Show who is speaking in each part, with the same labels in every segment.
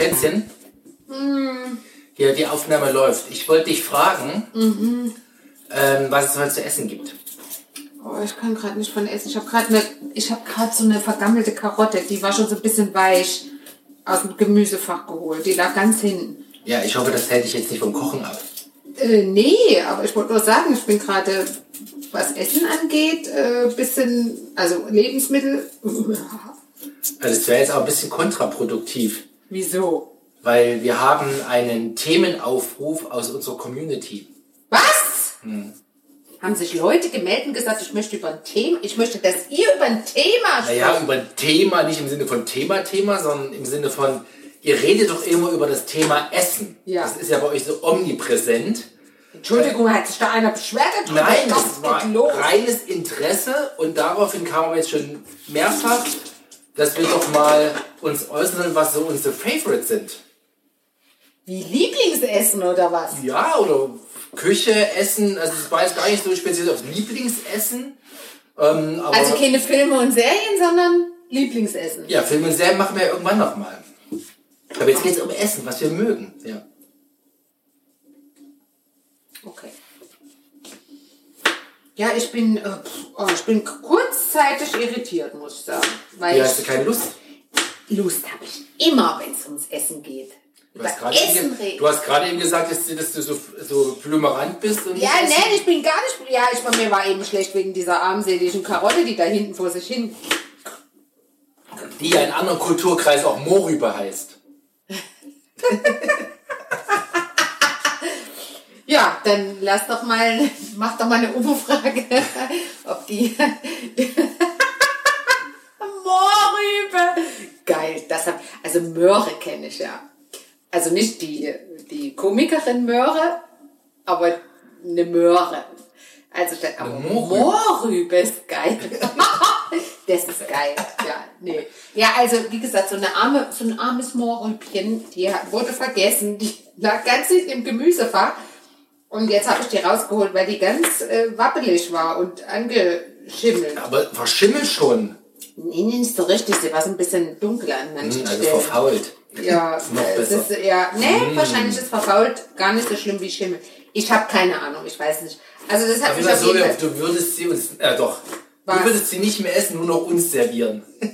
Speaker 1: Schätzchen? Ja, die Aufnahme läuft. Ich wollte dich fragen, ähm, was es heute zu essen gibt.
Speaker 2: Oh, ich kann gerade nicht von essen. Ich habe gerade ne, ich habe gerade so eine vergammelte Karotte, die war schon so ein bisschen weich aus dem Gemüsefach geholt. Die lag ganz hinten.
Speaker 1: Ja, ich hoffe, das hält dich jetzt nicht vom Kochen ab.
Speaker 2: Äh, nee, aber ich wollte nur sagen, ich bin gerade, was Essen angeht, äh, bisschen, also Lebensmittel.
Speaker 1: Also es wäre jetzt auch ein bisschen kontraproduktiv,
Speaker 2: Wieso?
Speaker 1: weil wir haben einen Themenaufruf aus unserer Community.
Speaker 2: Was?
Speaker 1: Hm.
Speaker 2: Haben sich Leute gemeldet und gesagt, ich möchte über ein Thema, ich möchte, dass ihr über ein Thema sprecht.
Speaker 1: Naja, über ein Thema, nicht im Sinne von Thema-Thema, sondern im Sinne von, ihr redet doch immer über das Thema Essen.
Speaker 2: Ja.
Speaker 1: Das ist ja bei euch so omnipräsent.
Speaker 2: Entschuldigung, hat sich da einer beschwert?
Speaker 1: Nein, das war
Speaker 2: los?
Speaker 1: reines Interesse und daraufhin kamen wir jetzt schon mehrfach, dass wir doch mal uns äußern, was so unsere Favorites sind.
Speaker 2: Wie Lieblingsessen oder was?
Speaker 1: Ja, oder Küche, Essen, also es war jetzt gar nicht so speziell aufs Lieblingsessen. Ähm,
Speaker 2: Also keine Filme und Serien, sondern Lieblingsessen.
Speaker 1: ja, Filme und Serien machen wir ja irgendwann nochmal. Aber jetzt geht es um Essen, was wir mögen. Ja.
Speaker 2: Okay. Ja, ich bin, äh, oh, ich bin kurzzeitig irritiert, muss ich sagen. Weil
Speaker 1: Hier hast du keine Lust.
Speaker 2: Lust habe ich immer, wenn es ums Essen geht.
Speaker 1: Du hast gerade
Speaker 2: Essen
Speaker 1: eben,
Speaker 2: reden.
Speaker 1: du hast gerade eben gesagt, dass, du- dass du so, so blümerant bist. Und
Speaker 2: Ja, nee, ich bin gar nicht. Ja, ich, mir war eben schlecht wegen dieser armseligen Karotte, die da hinten vor sich hin.
Speaker 1: Die ja in anderen Kulturkreisen auch Mohrrübe heißt.
Speaker 2: Ja, dann lass doch mal, mach doch mal eine Umfrage, ob die. Mohrrübe! Geil, das hab, also Möhre kenne ich ja. Also nicht die, die Komikerin Möhre, aber eine Möhre. Also statt, aber
Speaker 1: Mohrrübe.
Speaker 2: Mohrrübe ist geil. das ist geil, ja, nee. Ja, also wie gesagt, so, eine arme, so ein armes Mohrrübchen, die wurde vergessen, die lag ganz im Gemüsefach. Und jetzt habe ich die rausgeholt, weil die ganz äh, wappelig war und angeschimmelt.
Speaker 1: Aber verschimmelt schon.
Speaker 2: Nee, nee, nicht so richtig. Sie war so ein bisschen dunkel an manchen
Speaker 1: Hm, Also
Speaker 2: Stellen.
Speaker 1: verfault.
Speaker 2: Ja,
Speaker 1: ist noch
Speaker 2: äh, es
Speaker 1: besser.
Speaker 2: ist, ja, nee, wahrscheinlich ist verfault gar nicht so schlimm wie Schimmel. Ich habe keine Ahnung, ich weiß nicht. Also das hat
Speaker 1: Aber
Speaker 2: mich auf
Speaker 1: so,
Speaker 2: jeden
Speaker 1: du würdest sie uns, äh doch,
Speaker 2: Was?
Speaker 1: du würdest sie nicht mehr essen, nur noch uns servieren.
Speaker 2: nee,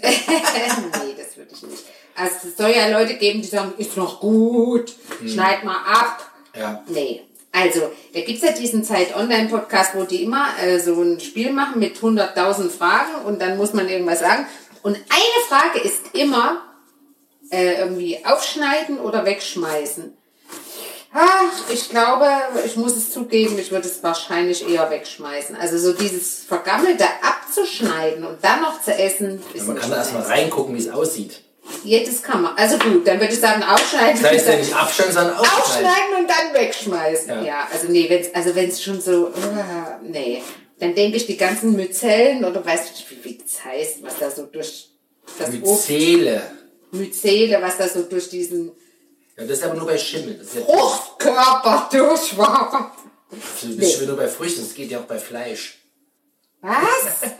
Speaker 2: das würde ich nicht. Also es soll ja Leute geben, die sagen, ist noch gut, schneid mal ab.
Speaker 1: Ja.
Speaker 2: Nee. Also, da gibt's ja diesen Zeit-Online-Podcast, wo die immer äh, so ein Spiel machen mit 100.000 Fragen und dann muss man irgendwas sagen. Und eine Frage ist immer äh, irgendwie aufschneiden oder wegschmeißen. Ach, ich glaube, ich muss es zugeben, ich würde es wahrscheinlich eher wegschmeißen. Also so dieses Vergammelte abzuschneiden und dann noch zu essen, ist
Speaker 1: Man kann da erstmal reingucken, wie es aussieht.
Speaker 2: Jedes kann man. Also gut, dann würde ich sagen, aufschneiden.
Speaker 1: Das heißt ja nicht abstellen, sondern aufschneiden.
Speaker 2: Aufschneiden und dann wegschmeißen. Ja,
Speaker 1: Ja.
Speaker 2: also nee, wenn's, also wenn's schon so, uh, nee, dann denke ich die ganzen Myzellen oder weißt du, wie, wie das heißt, was da so durch das
Speaker 1: Seele.
Speaker 2: Myzele, was da so durch diesen
Speaker 1: Ja, das ist aber nur bei Schimmel. Das ist ja
Speaker 2: Fruchtkörper durchwabert.
Speaker 1: das ist nur bei Früchten, das geht ja auch bei Fleisch.
Speaker 2: Was?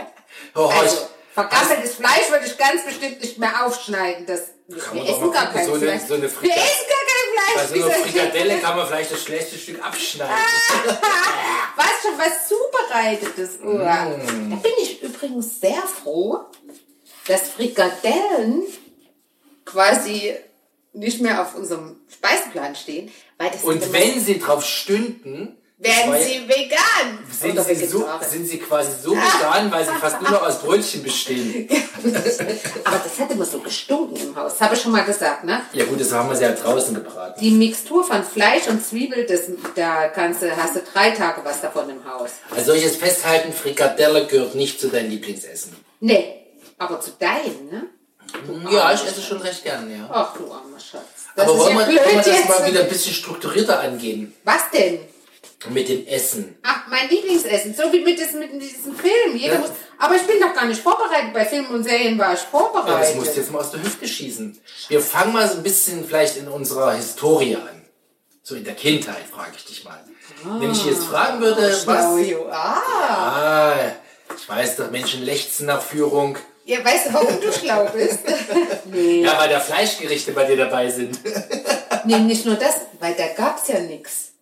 Speaker 1: Oh,
Speaker 2: Also,
Speaker 1: ich,
Speaker 2: vergammeltes Fleisch würde ich ganz bestimmt nicht mehr aufschneiden. Das,
Speaker 1: Kann
Speaker 2: wir essen gar kein
Speaker 1: so eine-
Speaker 2: Fleisch.
Speaker 1: so eine
Speaker 2: wir essen gar kein
Speaker 1: bei
Speaker 2: Fleisch.
Speaker 1: so einer Frikadelle kann man vielleicht das schlechte Stück abschneiden.
Speaker 2: was schon was zubereitetes. Oh,
Speaker 1: Mm.
Speaker 2: Da bin ich übrigens sehr froh, dass Frikadellen quasi nicht mehr auf unserem Speiseplan stehen, weil das
Speaker 1: Und wenn sie drauf stünden, war
Speaker 2: werden
Speaker 1: ja-
Speaker 2: sie vegan
Speaker 1: sind sie, so, sind sie quasi so vegan, weil sie fast nur noch aus Brötchen bestehen.
Speaker 2: Aber das hat immer so gestunken im Haus. Das habe ich schon mal gesagt, ne?
Speaker 1: Ja gut, das haben wir sie ja draußen gebraten.
Speaker 2: Die Mixtur von Fleisch und Zwiebel, das, da kannst du, hast du drei Tage was davon im Haus.
Speaker 1: Also soll ich jetzt festhalten, Frikadelle gehört nicht zu deinem Lieblingsessen.
Speaker 2: Nee, aber zu deinem, ne?
Speaker 1: Ja, ich esse schon recht gern, ja.
Speaker 2: Ach du armer Schatz. Das
Speaker 1: Aber
Speaker 2: ist
Speaker 1: wollen
Speaker 2: ja
Speaker 1: wir,
Speaker 2: blöd
Speaker 1: wollen wir das
Speaker 2: jetzt.
Speaker 1: mal wieder ein bisschen strukturierter angehen?
Speaker 2: Was denn?
Speaker 1: Mit dem Essen.
Speaker 2: Ach, mein Lieblingsessen. So wie mit, diesem- mit diesem Film. Jeder
Speaker 1: Ja.
Speaker 2: muss, aber ich bin doch gar nicht vorbereitet. Bei Filmen und Serien war ich
Speaker 1: Ja, das
Speaker 2: vorbereitet.
Speaker 1: musst du jetzt mal aus der Hüfte schießen. Wir fangen mal so ein bisschen vielleicht in unserer Historie an. So in der Kindheit, frage ich dich mal. Wenn ich jetzt fragen würde,
Speaker 2: Schlau,
Speaker 1: was...
Speaker 2: Jo. Ah.
Speaker 1: Ah, ich weiß doch, Menschen lechzen nach Führung.
Speaker 2: Ja, weißt du, warum du schlau bist? nee.
Speaker 1: Ja, weil da Fleischgerichte bei dir dabei sind.
Speaker 2: nee, nicht nur das, weil da gab's ja nichts.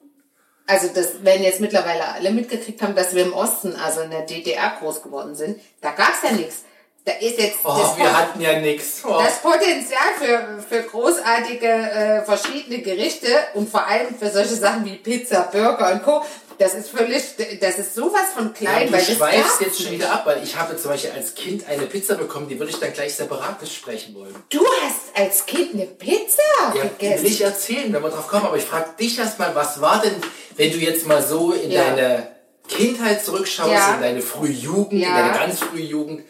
Speaker 2: Also das werden jetzt mittlerweile alle mitgekriegt haben, dass wir im Osten, also in der DDR groß geworden sind. Da gab's ja nichts. Da ist jetzt
Speaker 1: Oh,
Speaker 2: das,
Speaker 1: wir
Speaker 2: Pot-
Speaker 1: hatten ja nichts. Oh.
Speaker 2: das Potenzial für, für großartige äh, verschiedene Gerichte und vor allem für solche Sachen wie Pizza, Burger und Co. Das ist völlig, das ist sowas von
Speaker 1: Ja,
Speaker 2: klein,
Speaker 1: du
Speaker 2: weil das
Speaker 1: schweifst jetzt schon
Speaker 2: nicht.
Speaker 1: wieder ab, weil ich habe zum Beispiel als Kind eine Pizza bekommen, die würde ich dann gleich separat besprechen wollen.
Speaker 2: Du hast als Kind eine Pizza
Speaker 1: Ja, die will
Speaker 2: gegessen.
Speaker 1: ich erzählen, wenn wir drauf kommen. Aber ich frage dich erstmal, was war denn, wenn du jetzt mal so in
Speaker 2: Ja.
Speaker 1: deine Kindheit zurückschaust,
Speaker 2: Ja.
Speaker 1: in deine frühe Jugend, in
Speaker 2: Ja.
Speaker 1: deine ganz frühe Jugend,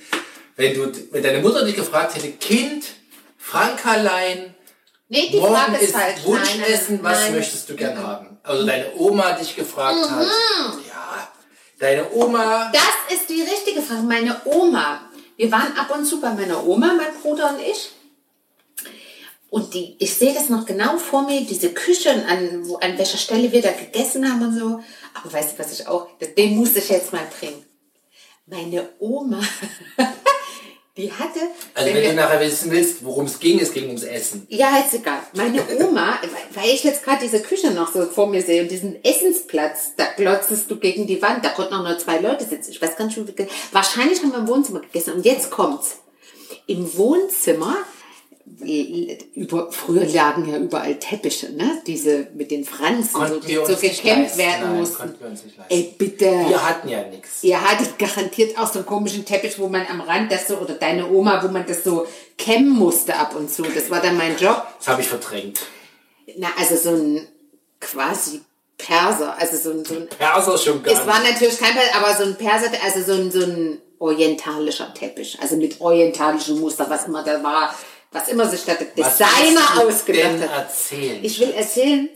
Speaker 1: wenn du, wenn deine Mutter dich gefragt hätte, Kind, Frankerlein,
Speaker 2: Nee, die
Speaker 1: morgen
Speaker 2: Frage ist falsch.
Speaker 1: Wunschessen, was
Speaker 2: nein.
Speaker 1: möchtest du gern haben? Also deine Oma dich gefragt hat. Ja, deine Oma.
Speaker 2: Das ist die richtige Frage. Meine Oma. Wir waren ab und zu bei meiner Oma, mein Bruder und ich. Und die, ich sehe das noch genau vor mir, diese Küche, und an, wo, an welcher Stelle wir da gegessen haben und so. Aber weißt du, was ich auch, den muss ich jetzt mal bringen. Meine Oma, die hatte,
Speaker 1: Also
Speaker 2: wenn
Speaker 1: wenn
Speaker 2: wir-
Speaker 1: du nachher wissen willst, worum es ging, es ging ums Essen.
Speaker 2: ja, ist egal. Meine Oma, weil ich jetzt gerade diese Küche noch so vor mir sehe und diesen Essensplatz, da glotzest du gegen die Wand, da konnten auch nur zwei Leute sitzen. Ich weiß wir ge- Wahrscheinlich haben wir im Wohnzimmer gegessen. Und jetzt kommt's. Im Wohnzimmer, über, früher lagen ja überall Teppiche, ne? Diese mit den Franzen, so,
Speaker 1: Konnten
Speaker 2: die so
Speaker 1: nicht
Speaker 2: gekämmt werden
Speaker 1: Nein,
Speaker 2: mussten.
Speaker 1: wir nicht.
Speaker 2: Ey, bitte.
Speaker 1: Wir hatten ja nichts.
Speaker 2: Ihr hattet garantiert auch so einen komischen Teppich, wo man am Rand das so, oder deine Oma, wo man das so kämmen musste ab und zu. Das war dann mein Job.
Speaker 1: Das habe ich verdrängt.
Speaker 2: Na, also so ein quasi Perser, also so ein, so ein
Speaker 1: Perser schon gar
Speaker 2: es war natürlich kein Perser, aber so ein Perser, also so ein, so ein orientalischer Teppich, also mit orientalischem Muster, was immer da war, was immer sich der Designer ausgedacht hat.
Speaker 1: erzählen?
Speaker 2: Ich will erzählen,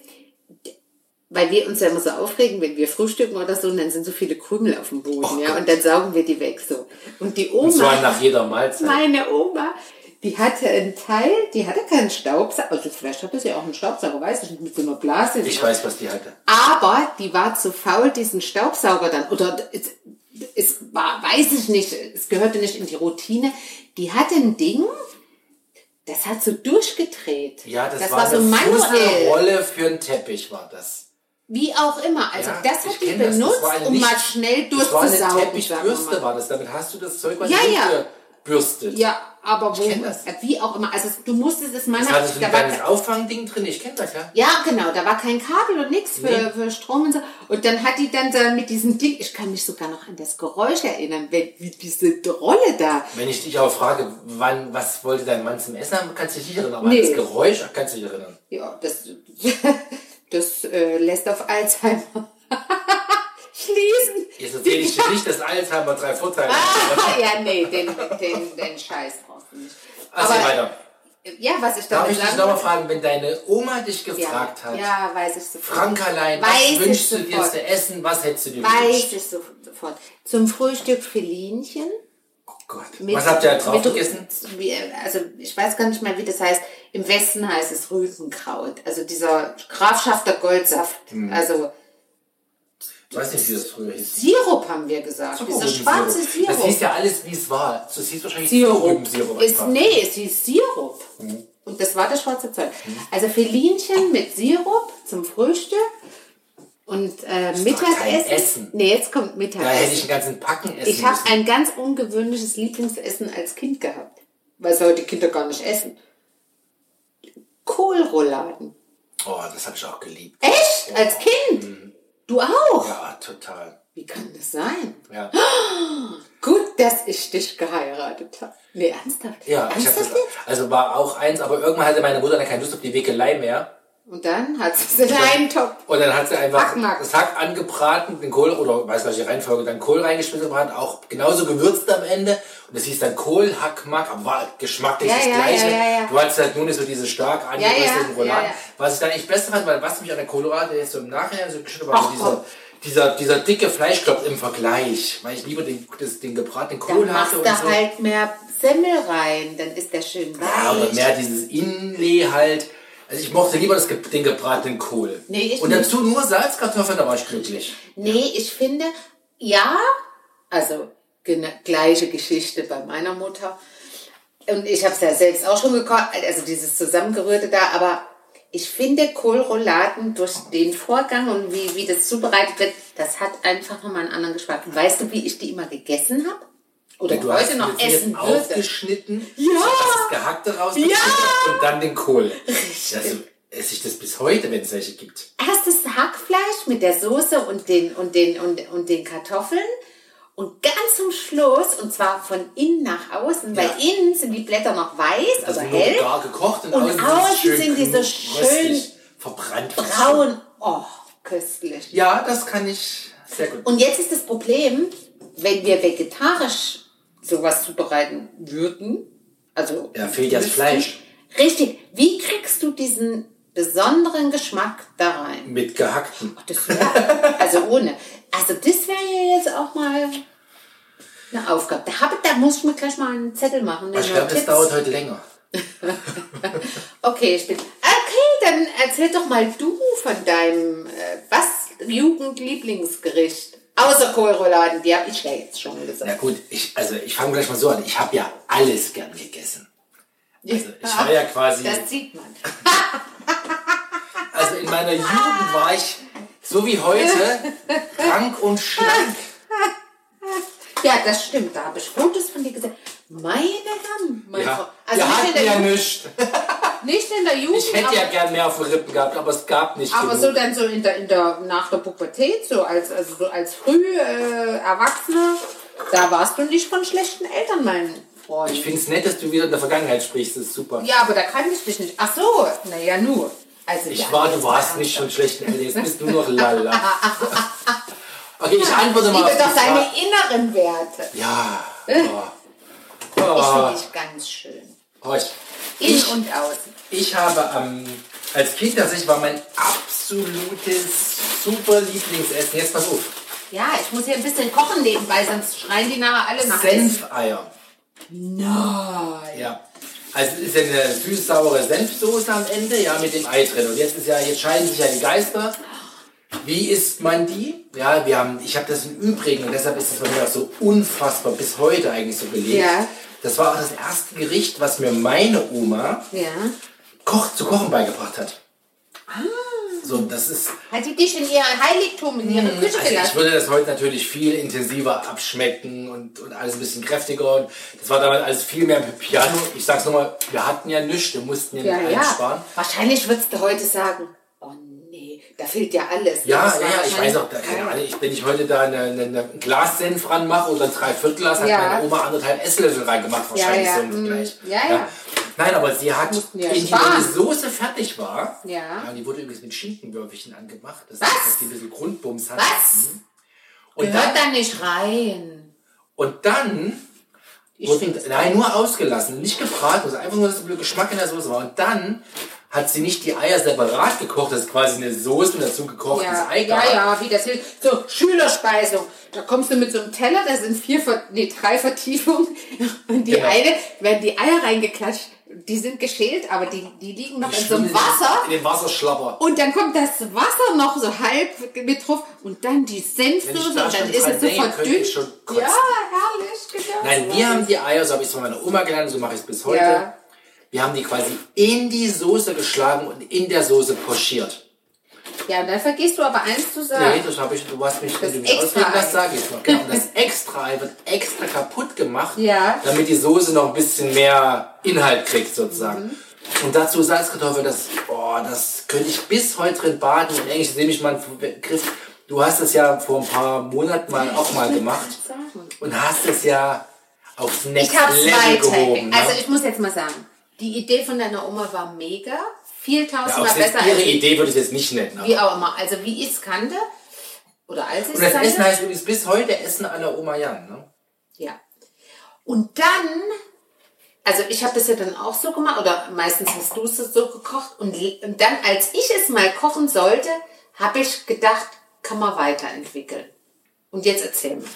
Speaker 2: weil wir uns ja immer so aufregen, wenn wir frühstücken oder so, und dann sind so viele Krümel auf dem Boden,
Speaker 1: Oh
Speaker 2: ja,
Speaker 1: Gott.
Speaker 2: und dann saugen wir die weg so. Und die Oma,
Speaker 1: Und zwar nach jeder Mahlzeit.
Speaker 2: meine Oma, die hatte einen Teil, die hatte keinen Staubsauger, also vielleicht hatte sie auch einen Staubsauger, weiß ich nicht, mit so einer Blase.
Speaker 1: Ich weiß, was die hatte.
Speaker 2: Aber die war zu faul, diesen Staubsauger dann, oder es, es war, weiß ich nicht, es gehörte nicht in die Routine. Die hatte ein Ding, das hat so durchgedreht.
Speaker 1: Ja, das,
Speaker 2: das
Speaker 1: war,
Speaker 2: war, so
Speaker 1: eine
Speaker 2: manuell.
Speaker 1: Fusselrolle für einen Teppich, war das.
Speaker 2: Wie auch immer. Also
Speaker 1: Ja,
Speaker 2: das
Speaker 1: ich
Speaker 2: hat die
Speaker 1: kenn das. Das
Speaker 2: benutzt, um
Speaker 1: Licht-
Speaker 2: mal schnell
Speaker 1: Das war eine
Speaker 2: durchzusaugen.
Speaker 1: Teppichbürste, war das. Damit hast du das Zeug mal
Speaker 2: Ja, ja.
Speaker 1: Gebürstet.
Speaker 2: Ja, aber wo, wie auch immer. Also du musstest es mal
Speaker 1: Das hatte so ein
Speaker 2: da war,
Speaker 1: kleines Auffangding drin. Ich kenne das, ja.
Speaker 2: Ja, genau, da war kein Kabel und nichts für,
Speaker 1: Nee.
Speaker 2: für Strom und so. Und dann hat die dann da mit diesem Ding, ich kann mich sogar noch an das Geräusch erinnern, wenn, wie diese Rolle da.
Speaker 1: Wenn ich dich aber frage, wann, was wollte dein Mann zum Essen haben, kannst du dich nicht erinnern. Aber
Speaker 2: Nee.
Speaker 1: das Geräusch kannst du dich erinnern.
Speaker 2: Ja, das, das äh, lässt auf Alzheimer schließen.
Speaker 1: Jetzt erzähle ich dir nicht, dass Alzheimer drei Vorteile hat.
Speaker 2: Ah, ja, nee, den, den, den Scheiß brauchst du nicht.
Speaker 1: Also
Speaker 2: Aber-
Speaker 1: weiter.
Speaker 2: Ja, was ich
Speaker 1: Darf
Speaker 2: damit
Speaker 1: ich dich nochmal fragen, wenn deine Oma dich gefragt
Speaker 2: ja,
Speaker 1: hat,
Speaker 2: ja, weiß ich sofort.
Speaker 1: Frankerlein,
Speaker 2: Weiß
Speaker 1: was
Speaker 2: ich
Speaker 1: wünschst du dir zu essen, was hättest du dir
Speaker 2: Weiß
Speaker 1: gewünscht?
Speaker 2: ich so- sofort. Zum Frühstück Filinchen.
Speaker 1: Oh Gott.
Speaker 2: Mit-
Speaker 1: was habt ihr da drauf
Speaker 2: mit-
Speaker 1: gegessen?
Speaker 2: Also ich weiß gar nicht mehr, wie das heißt. Im Westen heißt es Rübenkraut. Also dieser Grafschafter Goldsaft.
Speaker 1: Hm.
Speaker 2: Also
Speaker 1: Ich weiß nicht, wie das früher hieß.
Speaker 2: Sirup haben wir gesagt. Dieser schwarze
Speaker 1: Das hieß
Speaker 2: Sirup.
Speaker 1: ja alles, wie es war. Das hieß wahrscheinlich
Speaker 2: Sirup.
Speaker 1: Rübensirup
Speaker 2: Ist, nee, es hieß Sirup.
Speaker 1: Hm.
Speaker 2: Und das war das schwarze Zeug. Also Filinchen mit Sirup zum Frühstück. Und äh, Mittagessen.
Speaker 1: Essen.
Speaker 2: Nee, jetzt kommt
Speaker 1: Da
Speaker 2: Mittagessen.
Speaker 1: hätte ich einen ganzen Packen essen
Speaker 2: Ich habe ein ganz ungewöhnliches Lieblingsessen als Kind gehabt, weil es heute Kinder gar nicht essen. Kohlrouladen.
Speaker 1: Oh, das habe ich auch geliebt.
Speaker 2: Echt? Als Kind? Du auch?
Speaker 1: Ja, total.
Speaker 2: Wie kann das sein?
Speaker 1: Ja,
Speaker 2: Gut, dass ich dich geheiratet habe. Nee, ernsthaft?
Speaker 1: ja ich hab
Speaker 2: ernsthaft
Speaker 1: das, also war auch eins, aber irgendwann hatte meine Mutter dann keine Lust auf die Wekelei mehr.
Speaker 2: Und dann hat sie in einen Topf.
Speaker 1: Und dann hat sie einfach
Speaker 2: Hackmack.
Speaker 1: das Hack angebraten, den Kohl, oder weiß welche Reihenfolge, dann Kohl reingeschmissen gebraten, auch genauso gewürzt am Ende. Und das hieß dann Kohl, Hackmack, aber war geschmacklich
Speaker 2: Ja,
Speaker 1: das
Speaker 2: ja,
Speaker 1: Gleiche.
Speaker 2: ja, ja, ja.
Speaker 1: Du hattest halt nur nicht so diese stark
Speaker 2: ja,
Speaker 1: angerösteten Rouladen.
Speaker 2: ja, ja.
Speaker 1: Was ich dann echt besser fand, weil was mich an der Kohlroulade jetzt so im Nachhinein so geschnitten
Speaker 2: Ach,
Speaker 1: war, dieser, dieser, dieser dicke Fleischklopf im Vergleich. Weil ich lieber den, das, den gebratenen Kohl hatte
Speaker 2: du
Speaker 1: und so.
Speaker 2: halt mehr Semmel rein, dann ist der schön
Speaker 1: Ja, oder
Speaker 2: weich.
Speaker 1: mehr dieses Inlay halt. Also ich mochte lieber das, den gebratenen Kohl.
Speaker 2: Nee, ich
Speaker 1: und dazu nur Salzkartoffeln, da war ich glücklich.
Speaker 2: Nee, ich finde, ja, also gleiche Geschichte bei meiner Mutter. Und ich habe es ja selbst auch schon gekocht, also dieses zusammengerührte da, aber ich finde Kohlrouladen durch den Vorgang und wie, wie das zubereitet wird, das hat einfach nochmal einen anderen Geschmack. Weißt du, wie ich die immer gegessen habe? Oder
Speaker 1: Du
Speaker 2: heute
Speaker 1: hast
Speaker 2: noch essen würde?
Speaker 1: aufgeschnitten,
Speaker 2: Ja.
Speaker 1: das Gehackte rausgeschnitten
Speaker 2: Ja.
Speaker 1: und dann den Kohl. Also esse ich das bis heute, wenn es welche gibt.
Speaker 2: Erst das Hackfleisch mit der Soße und den, und den, und, und den Kartoffeln. Und ganz zum Schluss, und zwar von innen nach außen,
Speaker 1: Ja.
Speaker 2: weil innen sind die Blätter noch weiß,
Speaker 1: Also
Speaker 2: hell.
Speaker 1: gar gekocht und,
Speaker 2: Und
Speaker 1: außen,
Speaker 2: außen sind die so schön
Speaker 1: verbrannt.
Speaker 2: Braun. Oh, köstlich.
Speaker 1: Ja, das kann ich sehr gut.
Speaker 2: Und jetzt ist das Problem, wenn wir vegetarisch sowas zubereiten würden, also.
Speaker 1: Ja, fehlt ja das Fleisch.
Speaker 2: Richtig. Wie kriegst du diesen besonderen Geschmack da rein?
Speaker 1: Mit gehackten.
Speaker 2: Das wär, also ohne. Also das wäre ja jetzt auch mal eine Aufgabe. Da, hab, da muss ich mir gleich mal einen Zettel machen.
Speaker 1: Ich glaube, das dauert heute länger.
Speaker 2: Okay, stimmt. Okay, dann erzähl doch mal du von deinem, äh, was, Jugendlieblingsgericht. Außer Kohlrouladen, die habe ich ja jetzt schon gesagt.
Speaker 1: Ja gut, ich, also ich fange gleich mal so an. Ich habe ja alles gern gegessen. Also ich war ja quasi,
Speaker 2: Das sieht man.
Speaker 1: also in meiner Jugend war ich so wie heute krank und schlank.
Speaker 2: Ja, das stimmt. Da habe ich Fotos von dir gesehen. Meine Herren, meine Frau.
Speaker 1: Ja,
Speaker 2: Also
Speaker 1: wir hatten ja
Speaker 2: Jugend,
Speaker 1: nichts.
Speaker 2: nicht in der Jugend,
Speaker 1: Ich hätte ja gern mehr auf den Rippen gehabt, aber es gab nicht
Speaker 2: aber
Speaker 1: genug.
Speaker 2: so dann so in der, in der, nach der Pubertät, so als, also so als früh äh, Erwachsener, da warst du nicht von schlechten Eltern, mein Freund.
Speaker 1: ich finde es nett, dass du wieder in der Vergangenheit sprichst. Das ist super.
Speaker 2: Ja, aber da kannte ich dich nicht. Ach so, naja, nur. Also,
Speaker 1: Ich war, du warst nicht von schlechten Eltern, jetzt bist du noch lala. Okay, ich antworte
Speaker 2: Ich
Speaker 1: mal auf
Speaker 2: liebe
Speaker 1: die
Speaker 2: doch deine inneren Werte.
Speaker 1: Ja.
Speaker 2: Äh. Ich finde dich ganz schön.
Speaker 1: Oh, ich,
Speaker 2: Innen
Speaker 1: ich,
Speaker 2: und außen.
Speaker 1: ich habe ähm, als Kind tatsächlich war mein absolutes super Lieblingsessen. Jetzt pass auf.
Speaker 2: Ja, ich muss hier ein bisschen kochen nebenbei, sonst schreien die nachher alle nach
Speaker 1: Senfeier.
Speaker 2: Nein.
Speaker 1: Ja. Also es ist ja eine süß-saure Senfsoße am Ende, ja, mit dem Ei drin. Und jetzt ist ja, jetzt scheiden sich ja die Geister. Wie isst man die? Ja, wir haben, ich habe das im Übrigen und deshalb ist es bei mir auch so unfassbar bis heute eigentlich so belegt.
Speaker 2: Ja.
Speaker 1: Das war auch das erste Gericht, was mir meine Oma
Speaker 2: Ja.
Speaker 1: Koch, zu kochen beigebracht hat. So, das ist,
Speaker 2: Hat die dich in ihr Heiligtum, in ihre Küche
Speaker 1: also ich
Speaker 2: gelassen?
Speaker 1: würde das heute natürlich viel intensiver abschmecken und, und alles ein bisschen kräftiger. Und das war damals alles viel mehr Piano. Ich sag's nochmal, wir hatten ja nichts, wir mussten ja,
Speaker 2: Ja,
Speaker 1: nicht
Speaker 2: ja.
Speaker 1: einsparen.
Speaker 2: Wahrscheinlich würdest du heute sagen, da fehlt ja alles.
Speaker 1: Ja,
Speaker 2: Das
Speaker 1: ja, ja, ich weiß auch, da, keine Ahnung, ich, wenn ich heute da eine, eine, eine ein Glas Senf ranmache oder ein Dreiviertelglas, hat
Speaker 2: Ja.
Speaker 1: meine Oma anderthalb Esslöffel reingemacht, wahrscheinlich
Speaker 2: ja,
Speaker 1: so im
Speaker 2: mm,
Speaker 1: Vergleich.
Speaker 2: ja, ja.
Speaker 1: Nein, aber sie hat,
Speaker 2: ja
Speaker 1: die, die Soße fertig war,
Speaker 2: Ja.
Speaker 1: die wurde übrigens mit Schinkenwürfelchen angemacht, das
Speaker 2: Was?
Speaker 1: heißt, dass die ein bisschen Grundbums hat.
Speaker 2: Was?
Speaker 1: Mhm. Und
Speaker 2: Gehört
Speaker 1: dann,
Speaker 2: da nicht rein.
Speaker 1: und dann
Speaker 2: Ich
Speaker 1: wurden, nein, nur ausgelassen, nicht gebraten, also einfach nur, dass der Geschmack in der Soße war. Und dann hat sie nicht die Eier separat gekocht, das ist quasi eine Soße und dazu gekochtes
Speaker 2: Ja,
Speaker 1: Ei
Speaker 2: ja, ja, wie das hilft. So, Schülerspeisung. Da kommst du mit so einem Teller, da sind vier, nee, drei Vertiefungen. Und die
Speaker 1: Genau.
Speaker 2: eine werden die Eier reingeklatscht. Die sind geschält, aber die, die liegen noch in so einem Wasser.
Speaker 1: In den Wasserschlapper.
Speaker 2: Und dann kommt das Wasser noch so halb mit drauf. Und dann die Senfsoße. Und dann ist es so verdünnt. Ja, herrlich. Genau
Speaker 1: Nein, wir haben die Eier, so habe ich es von meiner Oma gelernt, so mache ich es bis heute.
Speaker 2: Ja.
Speaker 1: Wir haben die quasi in die Soße geschlagen und in der Soße pochiert.
Speaker 2: Ja, dann vergisst du aber eins zu sagen.
Speaker 1: Nee, das habe ich, du hast mich,
Speaker 2: Das
Speaker 1: du mich
Speaker 2: extra
Speaker 1: ausreden lässt,
Speaker 2: Ei.
Speaker 1: sage ich noch. Genau. Das extra Ei wird extra kaputt gemacht,
Speaker 2: Ja.
Speaker 1: damit die Soße noch ein bisschen mehr Inhalt kriegt, sozusagen.
Speaker 2: Mhm.
Speaker 1: Und dazu Salzkartoffel, das, oh, das könnte ich bis heute drin baden. Und eigentlich nehme ich mal einen Begriff. Du hast es ja vor ein paar Monaten mal auch mal gemacht und hast es ja aufs Next
Speaker 2: Ich
Speaker 1: Level gehoben. Ne?
Speaker 2: Also ich muss jetzt mal sagen, die Idee von deiner Oma war mega. Viel
Speaker 1: ja,
Speaker 2: tausendmal
Speaker 1: jetzt
Speaker 2: besser
Speaker 1: ihre
Speaker 2: als
Speaker 1: Idee würde ich jetzt nicht nennen. Aber.
Speaker 2: wie auch immer. Also wie ich es kannte. Oder als ich
Speaker 1: Und
Speaker 2: es
Speaker 1: das Essen
Speaker 2: kannte.
Speaker 1: heißt übrigens bis heute Essen aller Oma Jan. Ne?
Speaker 2: Ja. Und dann, also ich habe das ja dann auch so gemacht, oder meistens hast du es so gekocht. Und, und dann, als ich es mal kochen sollte, habe ich gedacht, kann man weiterentwickeln. Und jetzt erzähl mir,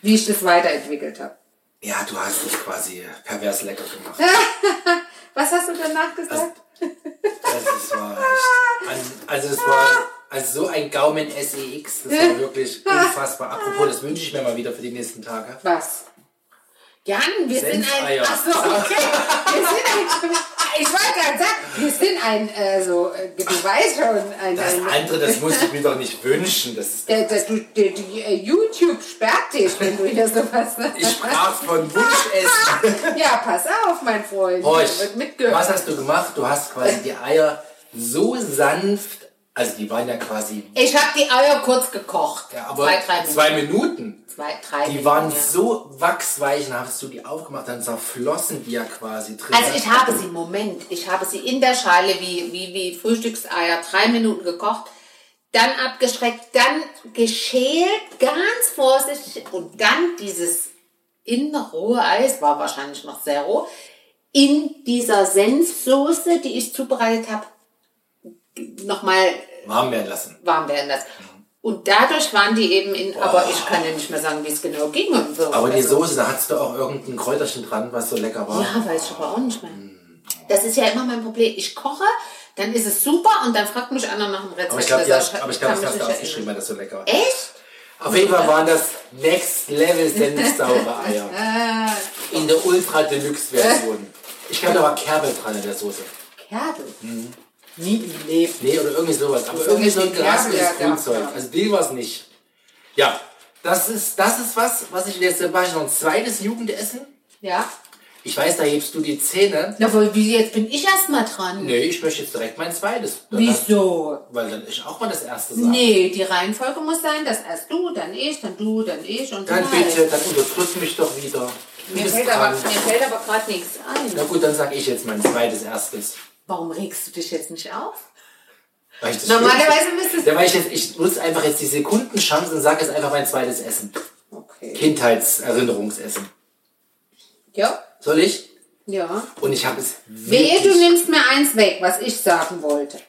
Speaker 2: wie ich das weiterentwickelt habe.
Speaker 1: Ja, du hast es quasi pervers lecker gemacht.
Speaker 2: Was hast du danach gesagt?
Speaker 1: Also es war echt, an- also es war Also so ein Gaumen SEX, das war wirklich unfassbar. Apropos, das wünsche ich mir mal wieder für die nächsten Tage.
Speaker 2: Was? Jan, wir sind ein.
Speaker 1: Senfeier.
Speaker 2: Ach so, okay. Wir sind ein. Ich wollte gerade sagen, wir sind ein, äh, so, äh, du weißt schon, ein.
Speaker 1: Das
Speaker 2: ein
Speaker 1: andere, das muss ich mir doch nicht wünschen. Das ist,
Speaker 2: der, der, du, der, die, äh, YouTube sperrt dich, wenn du hier sowas
Speaker 1: ich sprach von Wunschessen.
Speaker 2: Ja, pass auf, mein Freund.
Speaker 1: Horch,
Speaker 2: wird mitgehört.
Speaker 1: was hast du gemacht? Du hast quasi die Eier so sanft, also die waren ja quasi,
Speaker 2: Ich habe die Eier kurz gekocht.
Speaker 1: ja, aber
Speaker 2: zwei, drei Minuten.
Speaker 1: zwei Minuten.
Speaker 2: Zwei, drei
Speaker 1: Die waren
Speaker 2: ja.
Speaker 1: so wachsweich, dann hast du die aufgemacht, dann zerflossen die ja quasi drin.
Speaker 2: Also ich habe sie, Moment, ich habe sie in der Schale wie, wie, wie Frühstückseier drei Minuten gekocht, dann abgeschreckt, dann geschält, ganz vorsichtig und dann dieses in rohe Eis, war wahrscheinlich noch sehr roh, in dieser Senfsoße, die ich zubereitet habe, nochmal
Speaker 1: warm werden lassen.
Speaker 2: warm werden lassen. Und dadurch waren die eben in, aber ich kann ja nicht mehr sagen, wie es genau ging und so.
Speaker 1: Aber die
Speaker 2: Also-
Speaker 1: Soße, da hattest du auch irgendein Kräuterchen dran, was so lecker war.
Speaker 2: Ja, weiß ich aber auch nicht mehr. Das ist ja immer mein Problem. Ich koche, dann ist es super und dann fragt mich einer nach dem Rezept.
Speaker 1: Aber ich glaube,
Speaker 2: Da
Speaker 1: das,
Speaker 2: sag ich,
Speaker 1: aber ich glaub, das hast du aufgeschrieben, weil das so lecker war.
Speaker 2: Echt?
Speaker 1: Auf jeden Fall waren das Next Level Senfsaure Eier.
Speaker 2: Äh,
Speaker 1: In der Ultra Deluxe Version. Ich glaube, da war Kerbel dran in der Soße.
Speaker 2: Kerbel.
Speaker 1: Mhm.
Speaker 2: Nie im Leben.
Speaker 1: Nee, oder irgendwie sowas. Aber irgendwie so ein
Speaker 2: Kerbel,
Speaker 1: geraspetes
Speaker 2: ja, ja.
Speaker 1: Also die war es nicht. Ja, das ist, das ist was, was ich jetzt mache ich noch ein zweites Jugendessen.
Speaker 2: Ja.
Speaker 1: Ich weiß, da hebst du die Zähne.
Speaker 2: Na, wohl, wie jetzt bin ich erst mal dran.
Speaker 1: Nee, ich möchte jetzt direkt mein zweites. Dann hast-
Speaker 2: Wieso?
Speaker 1: Weil dann ich auch mal das erste sage.
Speaker 2: Nee, die Reihenfolge muss sein, dass erst du, dann ich, dann du, dann ich und
Speaker 1: Dann
Speaker 2: dann
Speaker 1: bitte, dann unterdrück mich doch wieder.
Speaker 2: Mir fällt, aber, mir fällt aber gerade nichts ein.
Speaker 1: Na gut, dann sag ich jetzt mein zweites erstes.
Speaker 2: Warum regst du dich jetzt nicht auf? Normalerweise müsstest
Speaker 1: Ja, weil ich, jetzt, ich nutze einfach jetzt die Sekundenchance und sage jetzt einfach mein zweites Essen.
Speaker 2: Okay.
Speaker 1: Kindheitserinnerungsessen.
Speaker 2: Ja.
Speaker 1: Soll ich?
Speaker 2: Ja.
Speaker 1: Und ich habe es
Speaker 2: Wehe, du nimmst mir eins weg, was ich sagen wollte.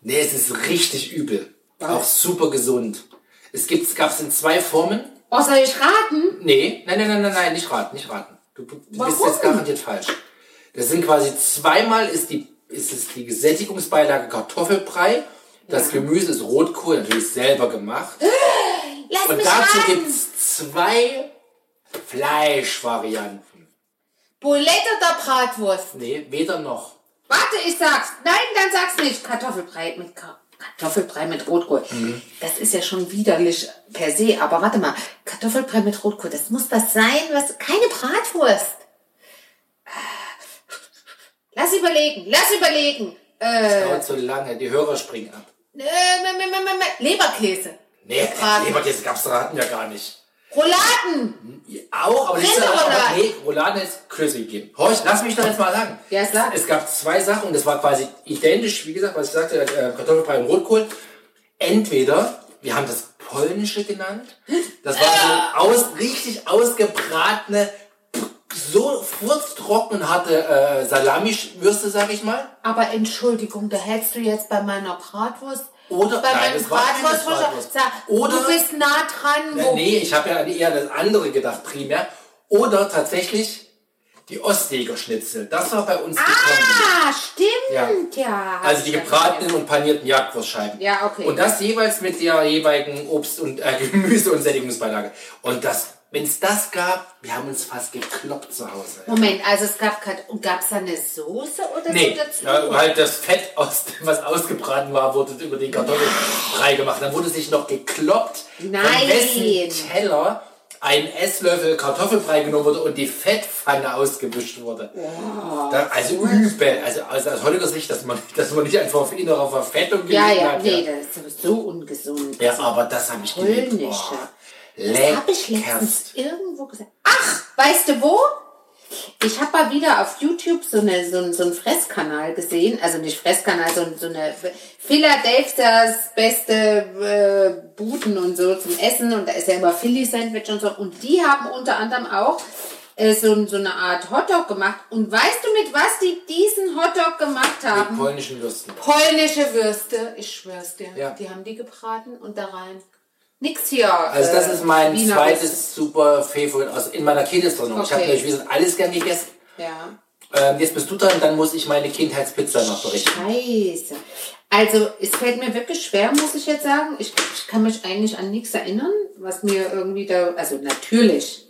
Speaker 1: Nee, es ist richtig übel.
Speaker 2: Was?
Speaker 1: Auch super gesund. Es gab es in zwei Formen.
Speaker 2: Oh, soll ich raten?
Speaker 1: Nee, nein, nein, nein, nein, nein, nicht raten, nicht raten. Du, du bist jetzt garantiert falsch. Das sind quasi zweimal ist die, ist es die Gesättigungsbeilage Kartoffelbrei. Das Gemüse ist Rotkohl, natürlich selber gemacht.
Speaker 2: Lass
Speaker 1: Und
Speaker 2: mich
Speaker 1: dazu
Speaker 2: raten.
Speaker 1: gibt's zwei Fleischvarianten.
Speaker 2: Boulette oder Bratwurst?
Speaker 1: Nee, weder noch.
Speaker 2: Warte, ich sag's. Nein, dann sag's nicht. Kartoffelbrei mit Ka Kartoffelbrei mit Rotkohl.
Speaker 1: Mhm.
Speaker 2: Das ist ja schon widerlich per se. Aber warte mal, Kartoffelbrei mit Rotkohl, das muss was sein, was keine Bratwurst. Lass überlegen, lass überlegen. Äh,
Speaker 1: Dauert so lange, die Hörer springen ab.
Speaker 2: äh, Leberkäse.
Speaker 1: Nee,
Speaker 2: Braten.
Speaker 1: Leberkäse gab's da hatten wir gar nicht.
Speaker 2: Rouladen.
Speaker 1: Auch, aber das ist aber nee, Rouladen ist Klöße gegeben. Horch, lass mich doch jetzt mal sagen.
Speaker 2: Ja, sag.
Speaker 1: Es gab zwei Sachen, das war quasi identisch, wie gesagt, was ich sagte, äh, Kartoffelbrei und Rotkohl. Entweder, wir haben das polnische genannt, das war so aus, richtig ausgebratene, so furztrocken hatte äh, Salamiwürste, sag ich mal.
Speaker 2: Aber Entschuldigung, da hältst du jetzt bei meiner Bratwurst.
Speaker 1: Oder-
Speaker 2: bei
Speaker 1: nein,
Speaker 2: meinem Bratwurst,
Speaker 1: Bratwurst.
Speaker 2: Sag,
Speaker 1: Oder-
Speaker 2: du bist nah dran. Wo,
Speaker 1: Nee, ich habe ja eher das andere gedacht primär. Oder tatsächlich die Ostjägerschnitzel. Das war bei uns.
Speaker 2: Ah, stimmt, ja. hab
Speaker 1: Also die
Speaker 2: ja
Speaker 1: gebratenen und panierten Jagdwurstscheiben.
Speaker 2: Ja, okay.
Speaker 1: Und das jeweils mit der jeweiligen Obst- und äh, Gemüse- und Sättigungsbeilage. Und das, wenn es das gab, wir haben uns fast gekloppt zu Hause.
Speaker 2: Moment, also es gab und gab's da eine Soße oder
Speaker 1: Nee,
Speaker 2: so dazu?
Speaker 1: ja, halt das Fett, aus, was ausgebraten war, wurde über den Kartoffelbrei gemacht. Dann wurde sich noch gekloppt,
Speaker 2: Nein.
Speaker 1: von wessen Teller ein Esslöffel Kartoffelbrei genommen wurde und die Fettpfanne ausgewischt wurde. Da, also übel. Also, also aus heutiger Sicht, dass man, dass man nicht einfach auf innere Verfettung
Speaker 2: ja,
Speaker 1: gelegen
Speaker 2: ja,
Speaker 1: hat.
Speaker 2: nee, das ist so ungesund.
Speaker 1: Ja, aber das habe ich geliebt. Oh,
Speaker 2: Das habe ich letztens
Speaker 1: leckerst.
Speaker 2: irgendwo gesagt. Ach, weißt du wo? Ich habe mal wieder auf YouTube so, eine, so, so einen Fresskanal gesehen. Also nicht Fresskanal, so, so eine Philadelphia's beste äh, Buden und so zum Essen. Und da ist ja immer Philly-Sandwich und so. Und die haben unter anderem auch äh, so, so eine Art Hotdog gemacht. Und weißt du, mit was die diesen Hotdog gemacht
Speaker 1: Mit
Speaker 2: haben?
Speaker 1: polnischen Würsten.
Speaker 2: Polnische Würste, ich schwör's dir.
Speaker 1: Ja.
Speaker 2: Die haben die gebraten und da rein. Nix hier.
Speaker 1: Also das
Speaker 2: äh,
Speaker 1: ist mein
Speaker 2: Wiener
Speaker 1: zweites
Speaker 2: Würste.
Speaker 1: super Favorit aus in meiner Kindeserinnerung. Ich habe
Speaker 2: Okay.
Speaker 1: natürlich gesagt, alles gern gegessen.
Speaker 2: Ja.
Speaker 1: Ähm, jetzt bist du dran, dann muss ich meine Kindheitspizza noch berichten.
Speaker 2: Scheiße. Also, es fällt mir wirklich schwer, muss ich jetzt sagen. Ich, ich kann mich eigentlich an nichts erinnern, was mir irgendwie da. Also, natürlich.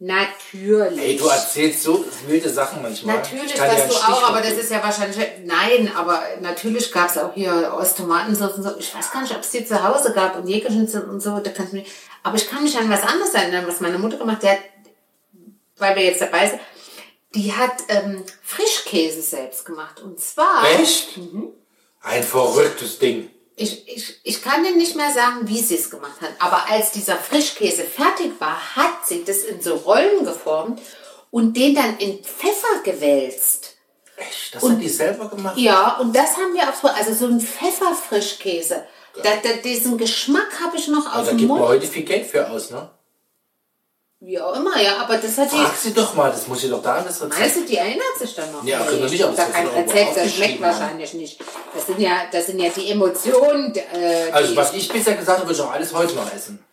Speaker 2: Natürlich.
Speaker 1: Hey, du erzählst so wilde Sachen manchmal.
Speaker 2: Natürlich,
Speaker 1: ein
Speaker 2: du auch, aber das ist ja wahrscheinlich. Nein, aber natürlich gab es auch hier Osttomatensauce und so. Ich weiß gar nicht, ob es die zu Hause gab und Jägerschnitzel und so. Da kannst du mich, aber ich kann mich an was anderes erinnern, was meine Mutter gemacht hat. Weil wir jetzt dabei sind. Die hat ähm, Frischkäse selbst gemacht. Und zwar.
Speaker 1: Echt? Ein verrücktes Ding.
Speaker 2: Ich, ich, ich kann dir nicht mehr sagen, wie sie es gemacht hat, aber als dieser Frischkäse fertig war, hat sie das in so Rollen geformt und den dann in Pfeffer gewälzt.
Speaker 1: Echt? Das hat die selber gemacht?
Speaker 2: Ja, und das haben wir auch so, also so ein Pfefferfrischkäse. Da, da, diesen Geschmack habe ich noch auf
Speaker 1: Also da
Speaker 2: dem
Speaker 1: gibt man
Speaker 2: Mund.
Speaker 1: heute viel Geld für aus, ne?
Speaker 2: Wie auch immer, ja, aber das hat die.
Speaker 1: Frag sie doch mal, das muss ich doch da an das
Speaker 2: Meinst
Speaker 1: Rezept.
Speaker 2: du, die erinnert sich dann noch?
Speaker 1: Ja,
Speaker 2: Nee,
Speaker 1: kann doch nicht, aber
Speaker 2: da
Speaker 1: das
Speaker 2: kein
Speaker 1: muss man
Speaker 2: Rezept, das schmeckt wahrscheinlich nicht. Das sind ja, das sind ja die Emotionen. Äh,
Speaker 1: Also
Speaker 2: die,
Speaker 1: was ich bisher gesagt habe, würde ich auch alles heute noch essen.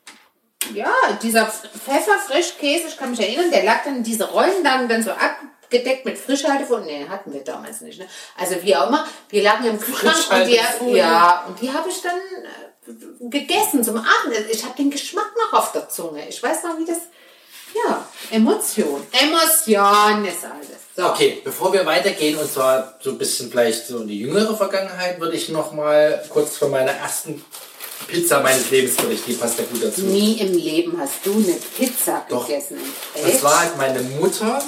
Speaker 2: Ja, dieser Pfefferfrischkäse, ich kann mich erinnern, der lag dann, in diese Rollen lagen dann so abgedeckt mit Frischhaltefolie. Nee, hatten wir damals nicht. Ne? Also wie auch immer, wir lagen im Kühlschrank und die, ja, und die habe ich dann äh, gegessen zum Abend. Ich habe den Geschmack noch auf der Zunge. Ich weiß noch, wie das, ja, Emotion. Emotion ist alles. So.
Speaker 1: Okay, bevor wir weitergehen, und zwar so ein bisschen vielleicht so in die jüngere Vergangenheit, würde ich noch mal kurz von meiner ersten Pizza meines Lebens berichten. Die passt ja gut dazu.
Speaker 2: Nie im Leben hast du eine Pizza
Speaker 1: Doch.
Speaker 2: gegessen.
Speaker 1: Das
Speaker 2: Echt?
Speaker 1: war halt meine Mutter,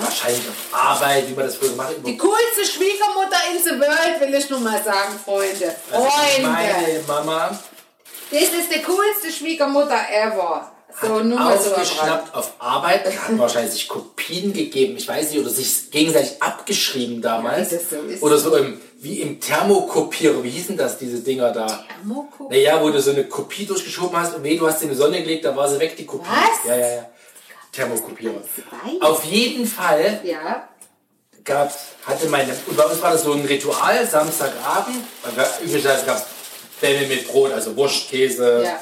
Speaker 1: wahrscheinlich auf Arbeit, wie man das früher gemacht hat.
Speaker 2: Die coolste Schwiegermutter in the world, will ich nur mal sagen, Freunde.
Speaker 1: Also
Speaker 2: Freunde.
Speaker 1: meine Mama
Speaker 2: Das ist die coolste Schwiegermutter ever. So, nur mal so
Speaker 1: aufgeschnappt auf Arbeit, hat wahrscheinlich sich Kopien gegeben, ich weiß nicht, oder sich gegenseitig abgeschrieben damals.
Speaker 2: Ja, so.
Speaker 1: Oder so im, wie im Thermokopierer, wie hießen das, diese Dinger da?
Speaker 2: Thermokopierer?
Speaker 1: Naja, wo du so eine Kopie durchgeschoben hast und weh, du hast sie in die Sonne gelegt, da war sie weg, die Kopie.
Speaker 2: Was?
Speaker 1: Ja, ja, ja. Thermokopierer. Auf jeden Fall
Speaker 2: Ja.
Speaker 1: gab's, hatte meine, und bei uns war das so ein Ritual, Samstagabend, üblicherweise gab es Bämme mit Brot, also Wurst, Käse,
Speaker 2: Ja.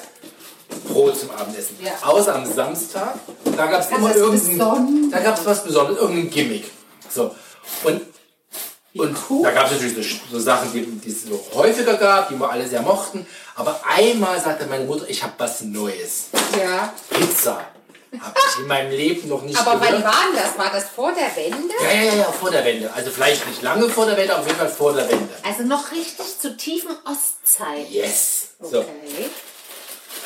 Speaker 1: Brot zum Abendessen.
Speaker 2: Ja.
Speaker 1: Außer am Samstag, da gab es immer irgendein, da gab es was Besonderes, irgendein Gimmick. So. Und, und
Speaker 2: cool.
Speaker 1: da gab es natürlich so, so Sachen, die, die es so häufiger gab, die wir alle sehr mochten. Aber einmal sagte meine Mutter, ich habe was Neues.
Speaker 2: Ja.
Speaker 1: Pizza. Habe ich in meinem Leben noch nicht
Speaker 2: Aber wann
Speaker 1: gehört.
Speaker 2: war denn das? War das vor der Wende?
Speaker 1: Ja, ja, ja, vor der Wende. Also vielleicht nicht lange vor der Wende, aber auf jeden Fall vor der Wende.
Speaker 2: Also noch richtig zu tiefen Ostzeit.
Speaker 1: Yes. So,
Speaker 2: Okay.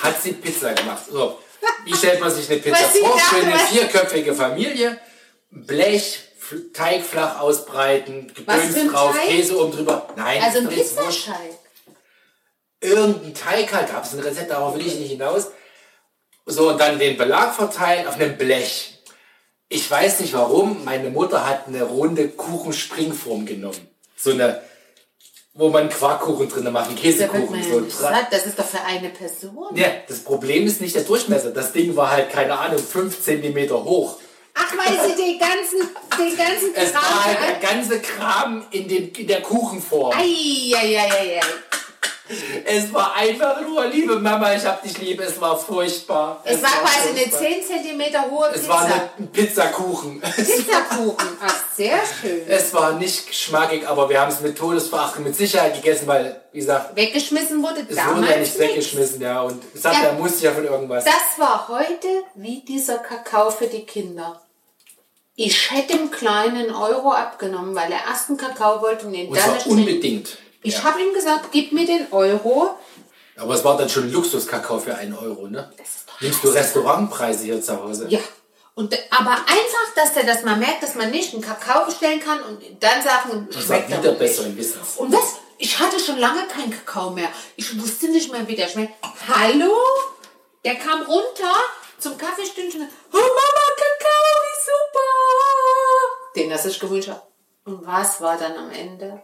Speaker 1: Hat sie Pizza gemacht. So, wie stellt man sich eine Pizza
Speaker 2: Was
Speaker 1: vor? Für eine vierköpfige Familie. Blech, Teig flach ausbreiten, Gedöns drauf,
Speaker 2: Teig?
Speaker 1: Käse oben drüber. Nein,
Speaker 2: Also ein. Pizzateig.
Speaker 1: Irgendein Teig halt, gab es ein Rezept, darauf will ich nicht hinaus. So, und dann den Belag verteilen auf einem Blech. Ich weiß nicht warum, meine Mutter hat eine runde Kuchenspringform genommen. So eine, wo man Quarkkuchen drin
Speaker 2: wird
Speaker 1: Käsekuchen. So.
Speaker 2: Das ist doch für eine Person.
Speaker 1: ja, das Problem ist nicht der Durchmesser. Das Ding war halt, keine Ahnung, 5 cm hoch.
Speaker 2: Ach, weil sie den ganzen, den ganzen
Speaker 1: Es war halt
Speaker 2: Kram...
Speaker 1: der ganze Kram in, dem, in der Kuchenform.
Speaker 2: Eieieiei.
Speaker 1: Es war einfach nur, liebe Mama, ich hab dich lieb. Es war furchtbar.
Speaker 2: Es war quasi eine
Speaker 1: furchtbar.
Speaker 2: 10 cm hohe
Speaker 1: Es war
Speaker 2: Pizza.
Speaker 1: eine- ein Pizzakuchen.
Speaker 2: Pizzakuchen. Ach, sehr schön.
Speaker 1: Es war nicht geschmackig, aber wir haben es mit Todesverachtung mit Sicherheit gegessen, weil, wie gesagt,
Speaker 2: Weggeschmissen wurde
Speaker 1: es
Speaker 2: damals
Speaker 1: wurde ja nicht
Speaker 2: nichts.
Speaker 1: weggeschmissen, ja. Und es hat,
Speaker 2: Ja.
Speaker 1: er musste ja von irgendwas.
Speaker 2: Das war heute wie dieser Kakao für die Kinder. Ich hätte dem Kleinen einen Euro abgenommen, weil er erst einen Kakao wollte und den
Speaker 1: Und
Speaker 2: dann
Speaker 1: unbedingt.
Speaker 2: Ich
Speaker 1: ja.
Speaker 2: habe ihm gesagt, gib mir den Euro.
Speaker 1: Aber es war dann schon Luxuskakao für einen Euro, ne?
Speaker 2: Das
Speaker 1: Nimmst du Restaurantpreise hier zu Hause?
Speaker 2: Ja. Und, aber einfach, dass der das mal merkt, dass man nicht einen Kakao bestellen kann und dann sagen,
Speaker 1: Das war
Speaker 2: schmeckt
Speaker 1: wieder
Speaker 2: aber nicht.
Speaker 1: besseren Wissens.
Speaker 2: Und was? Ich hatte schon lange keinen Kakao mehr. Ich wusste nicht mehr, wie der schmeckt. Hallo? Der kam runter zum Kaffeestündchen. Oh Mama, Kakao, wie super! Den er sich gewünscht hat. Und was war dann am Ende?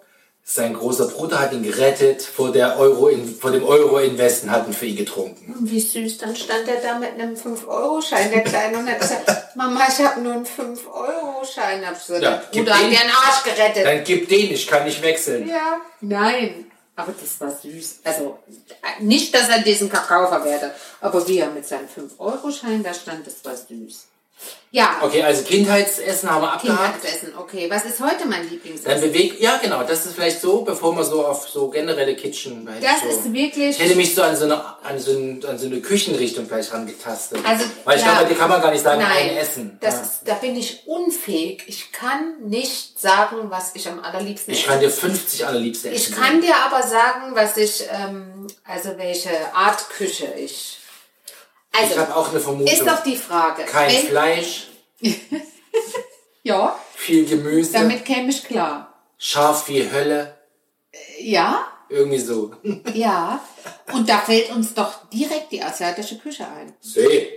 Speaker 1: Sein großer Bruder hat ihn gerettet vor, der Euro in, vor dem Euro-Invest und hat ihn für ihn getrunken.
Speaker 2: Wie süß, dann stand er da mit einem 5-Euro-Schein, der Kleine, und hat gesagt, Mama, ich habe nur einen 5-Euro-Schein. Hab ich gesagt,
Speaker 1: Ja,
Speaker 2: Bruder hat dir einen Arsch gerettet.
Speaker 1: Dann gib den, ich kann nicht wechseln.
Speaker 2: Ja, nein. Aber das war süß. Also, nicht, dass er diesen Kakao verwertet, aber wie er mit seinem 5-Euro-Schein da stand, das war süß. Ja,
Speaker 1: Okay, also Kindheitsessen haben wir abgehakt.
Speaker 2: Kindheitsessen. Okay, was ist heute mein
Speaker 1: Dann
Speaker 2: Lieblingsessen?
Speaker 1: bewegt, ja genau, das ist vielleicht so, bevor wir so auf so generelle Kitchen.
Speaker 2: Das
Speaker 1: ich so,
Speaker 2: ist wirklich-
Speaker 1: Ich hätte mich so an so eine, an so, ein, an so eine Küchenrichtung vielleicht rangetastet.
Speaker 2: Also,
Speaker 1: Weil ich
Speaker 2: ja.
Speaker 1: glaube, die kann man gar nicht sagen,
Speaker 2: Nein,
Speaker 1: ein Essen.
Speaker 2: Das
Speaker 1: ja.
Speaker 2: ist, da bin ich unfähig. Ich kann nicht sagen, was ich am allerliebsten
Speaker 1: Ich
Speaker 2: esse.
Speaker 1: kann dir 50 allerliebste
Speaker 2: Ich
Speaker 1: essen.
Speaker 2: kann dir aber sagen, was ich, ähm, also welche Art Küche ich. Also,
Speaker 1: Ich habe auch eine Vermutung.
Speaker 2: ist doch die Frage.
Speaker 1: Kein
Speaker 2: wenn-
Speaker 1: Fleisch,
Speaker 2: Ja,
Speaker 1: viel Gemüse,
Speaker 2: damit käme ich klar.
Speaker 1: scharf wie Hölle,
Speaker 2: Ja,
Speaker 1: irgendwie so.
Speaker 2: ja. Und da fällt uns doch direkt die asiatische Küche ein.
Speaker 1: See.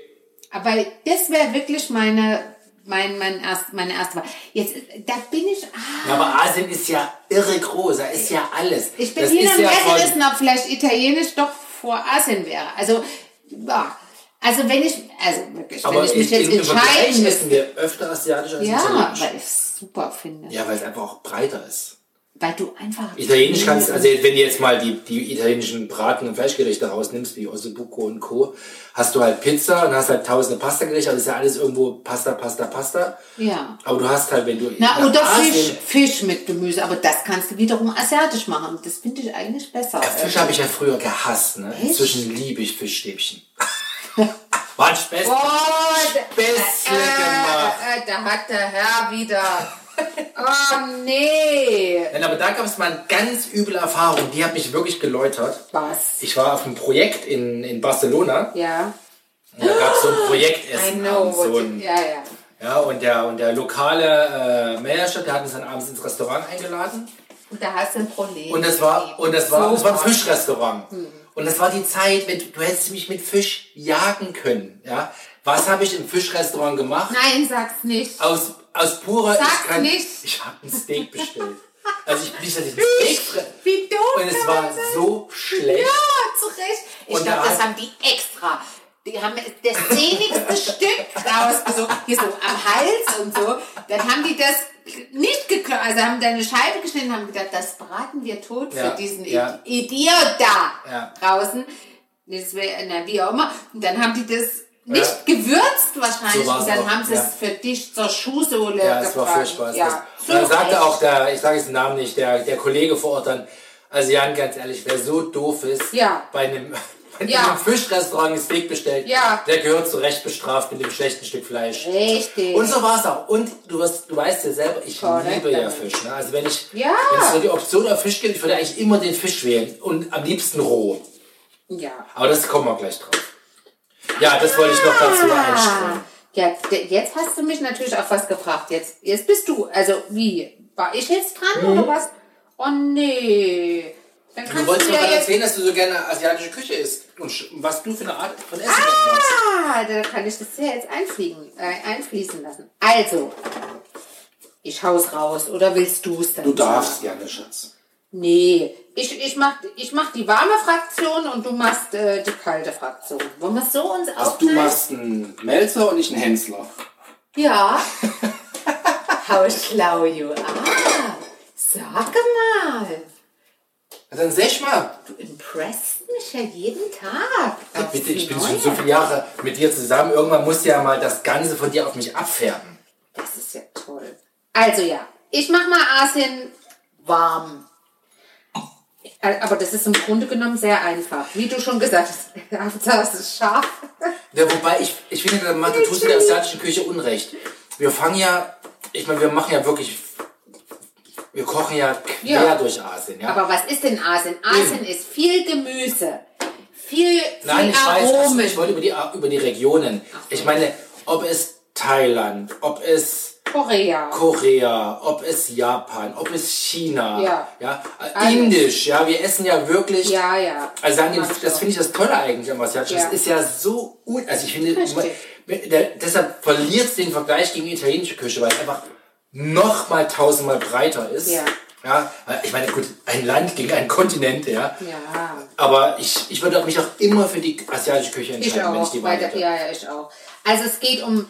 Speaker 2: Aber das wäre wirklich meine, mein, mein erst, meine erste Wahl. Jetzt, da bin ich, ah,
Speaker 1: Ja, aber Asien ist ja irre groß, da ist ja alles.
Speaker 2: ich bin
Speaker 1: das
Speaker 2: hin und
Speaker 1: ja
Speaker 2: her
Speaker 1: von-
Speaker 2: gerissen, ob vielleicht Italienisch doch vor Asien wäre. Also, ja. Also wenn ich, also wirklich,
Speaker 1: Aber
Speaker 2: wenn ich mich jetzt entscheiden
Speaker 1: essen
Speaker 2: müsste.
Speaker 1: wir öfter asiatisch als
Speaker 2: Ja, weil ich es super finde.
Speaker 1: Ja, weil es einfach auch breiter ist.
Speaker 2: Weil du einfach.
Speaker 1: Italienisch kannst, also wenn du jetzt mal die, die italienischen Braten- und Fleischgerichte rausnimmst, wie Ossobuco und Co., hast du halt Pizza und hast halt tausende Pasta-Gerichte, aber das ist ja alles irgendwo Pasta, Pasta, Pasta.
Speaker 2: Ja.
Speaker 1: Aber du hast halt, wenn du
Speaker 2: Na, oder
Speaker 1: Asien-
Speaker 2: Fisch, Fisch mit Gemüse, aber das kannst du wiederum asiatisch machen. Das finde ich eigentlich besser.
Speaker 1: Ja, Fisch habe ich ja früher gehasst, ne? Inzwischen liebe ich Fischstäbchen. War ein Späßchen.
Speaker 2: Oh,
Speaker 1: Späßle gemacht.
Speaker 2: äh, äh, da hat der Herr wieder. Oh nee.
Speaker 1: Nein, aber da gab es mal eine ganz üble Erfahrung, die hat mich wirklich geläutert.
Speaker 2: Was?
Speaker 1: Ich war auf einem Projekt in, in Barcelona.
Speaker 2: Ja.
Speaker 1: Und da gab es so ein
Speaker 2: I
Speaker 1: Projektessen.
Speaker 2: know.
Speaker 1: abends, so ein,
Speaker 2: ja, ja.
Speaker 1: ja, und der, und der lokale äh, Manager, der hat uns dann abends ins Restaurant eingeladen.
Speaker 2: Und da hast du ein Problem.
Speaker 1: Und das war, und das war,
Speaker 2: So
Speaker 1: das war ein. Fischrestaurant. Und das war die Zeit, wenn du, du hättest mich mit Fisch jagen können. Ja? Was habe ich im Fischrestaurant gemacht?
Speaker 2: Nein, sag's nicht.
Speaker 1: Aus, aus purer,
Speaker 2: Sag's
Speaker 1: ich kann,
Speaker 2: nicht.
Speaker 1: ich habe ein Steak bestellt. Also ich dass ich ein Steak
Speaker 2: Wie dumm
Speaker 1: Und es war so schlecht.
Speaker 2: Ja, zu Recht. Ich
Speaker 1: Und
Speaker 2: glaube,
Speaker 1: da
Speaker 2: das haben die extra. Die haben das sehnigste Stück rausgesucht, hier so am Hals und so. Dann haben die das nicht geklappt, also haben da eine Scheibe geschnitten und haben gedacht, das braten wir tot
Speaker 1: Ja,
Speaker 2: für diesen
Speaker 1: ja.
Speaker 2: Idiot da
Speaker 1: Ja.
Speaker 2: draußen. Das wäre, na, wie auch immer. Und dann haben die das nicht gewürzt wahrscheinlich.
Speaker 1: So
Speaker 2: und dann
Speaker 1: auch,
Speaker 2: haben sie es für dich zur Schuhsohle
Speaker 1: Ja, war
Speaker 2: gebraten.
Speaker 1: furchtbar. es
Speaker 2: Ja,
Speaker 1: war- Und dann sagte auch der, ich sage jetzt den Namen nicht, der, der Kollege vor Ort dann, also Jan, ganz ehrlich, wer so doof ist,
Speaker 2: Ja.
Speaker 1: bei einem, bei
Speaker 2: Ja.
Speaker 1: einem Fischrestaurant ein Steak bestellt,
Speaker 2: Ja.
Speaker 1: der gehört zu Recht bestraft mit dem schlechten Stück Fleisch.
Speaker 2: Richtig.
Speaker 1: Und so war es auch. Und du, wirst, du weißt ja selber, ich
Speaker 2: Korrekt,
Speaker 1: liebe ja. Fisch. Ne? Also wenn ich,
Speaker 2: Ja.
Speaker 1: wenn es so die Option auf Fisch gibt, ich würde eigentlich immer den Fisch wählen. Und am liebsten roh.
Speaker 2: ja.
Speaker 1: Aber das kommen wir gleich drauf. Ja, das wollte ich noch dazu
Speaker 2: Ah.
Speaker 1: einstellen.
Speaker 2: Ja, jetzt hast du mich natürlich auf was gefragt. Jetzt, jetzt bist du. Also wie? War ich jetzt dran oder was? Oh nee. Dann
Speaker 1: Du wolltest
Speaker 2: du
Speaker 1: mal
Speaker 2: jetzt.
Speaker 1: erzählen, dass du so gerne asiatische Küche isst. Und was du für eine Art von Essen.
Speaker 2: Ah, da kann ich das ja jetzt einfliegen, äh, einfließen lassen. Also, ich hau's raus. Oder willst du es dann?
Speaker 1: Du darfst gerne, Schatz.
Speaker 2: Nee, ich, ich, mach, ich mach die warme Fraktion und du machst äh, die kalte Fraktion. Wollen wir so uns
Speaker 1: Also du
Speaker 2: aufteilen?
Speaker 1: machst einen Melzer und ich einen Hensler.
Speaker 2: Ja. How schlau you are. Sag mal.
Speaker 1: Also dann sag mal.
Speaker 2: Du impresst mich ja jeden Tag. aufs
Speaker 1: Bitte, ich bin schon so viele Jahre mit dir zusammen. Irgendwann muss ja mal das Ganze von dir auf mich abfärben.
Speaker 2: Das ist ja toll. Also ja, ich mach mal Asien warm. Äh, Aber das ist im Grunde genommen sehr einfach. Wie du schon gesagt hast, es ist scharf.
Speaker 1: Ja, wobei ich, ich finde, da tust du der asiatischen Küche Unrecht. Wir fangen ja, ich meine, wir machen ja wirklich, wir kochen ja quer
Speaker 2: Ja.
Speaker 1: durch Asien. Ja?
Speaker 2: Aber was ist denn Asien? Asien ist viel Gemüse, viel,
Speaker 1: Nein,
Speaker 2: viel
Speaker 1: ich weiß, also
Speaker 2: Aromen.
Speaker 1: ich wollte über die, über die Regionen. Ich meine, ob es Thailand, ob es
Speaker 2: Korea.
Speaker 1: Korea, ob es Japan, ob es China,
Speaker 2: Ja.
Speaker 1: ja, äh,
Speaker 2: Alles.
Speaker 1: Indisch, ja, wir essen ja wirklich.
Speaker 2: Ja, ja.
Speaker 1: Also das
Speaker 2: doch.
Speaker 1: finde ich das Tolle eigentlich am Asiatischen.
Speaker 2: Ja.
Speaker 1: Das ist ja so un also ich finde,
Speaker 2: Richtig.
Speaker 1: der, deshalb verliert es den Vergleich gegen die italienische Küche, weil es einfach noch mal tausendmal breiter ist.
Speaker 2: Ja.
Speaker 1: Ja, ich meine, gut, ein Land gegen einen Kontinent, ja.
Speaker 2: Ja,
Speaker 1: Aber ich, ich würde mich auch immer für die asiatische Küche
Speaker 2: ich
Speaker 1: entscheiden, wenn ich
Speaker 2: auch.
Speaker 1: die Wahl hätte.
Speaker 2: ja, ja, ich auch. Also es geht um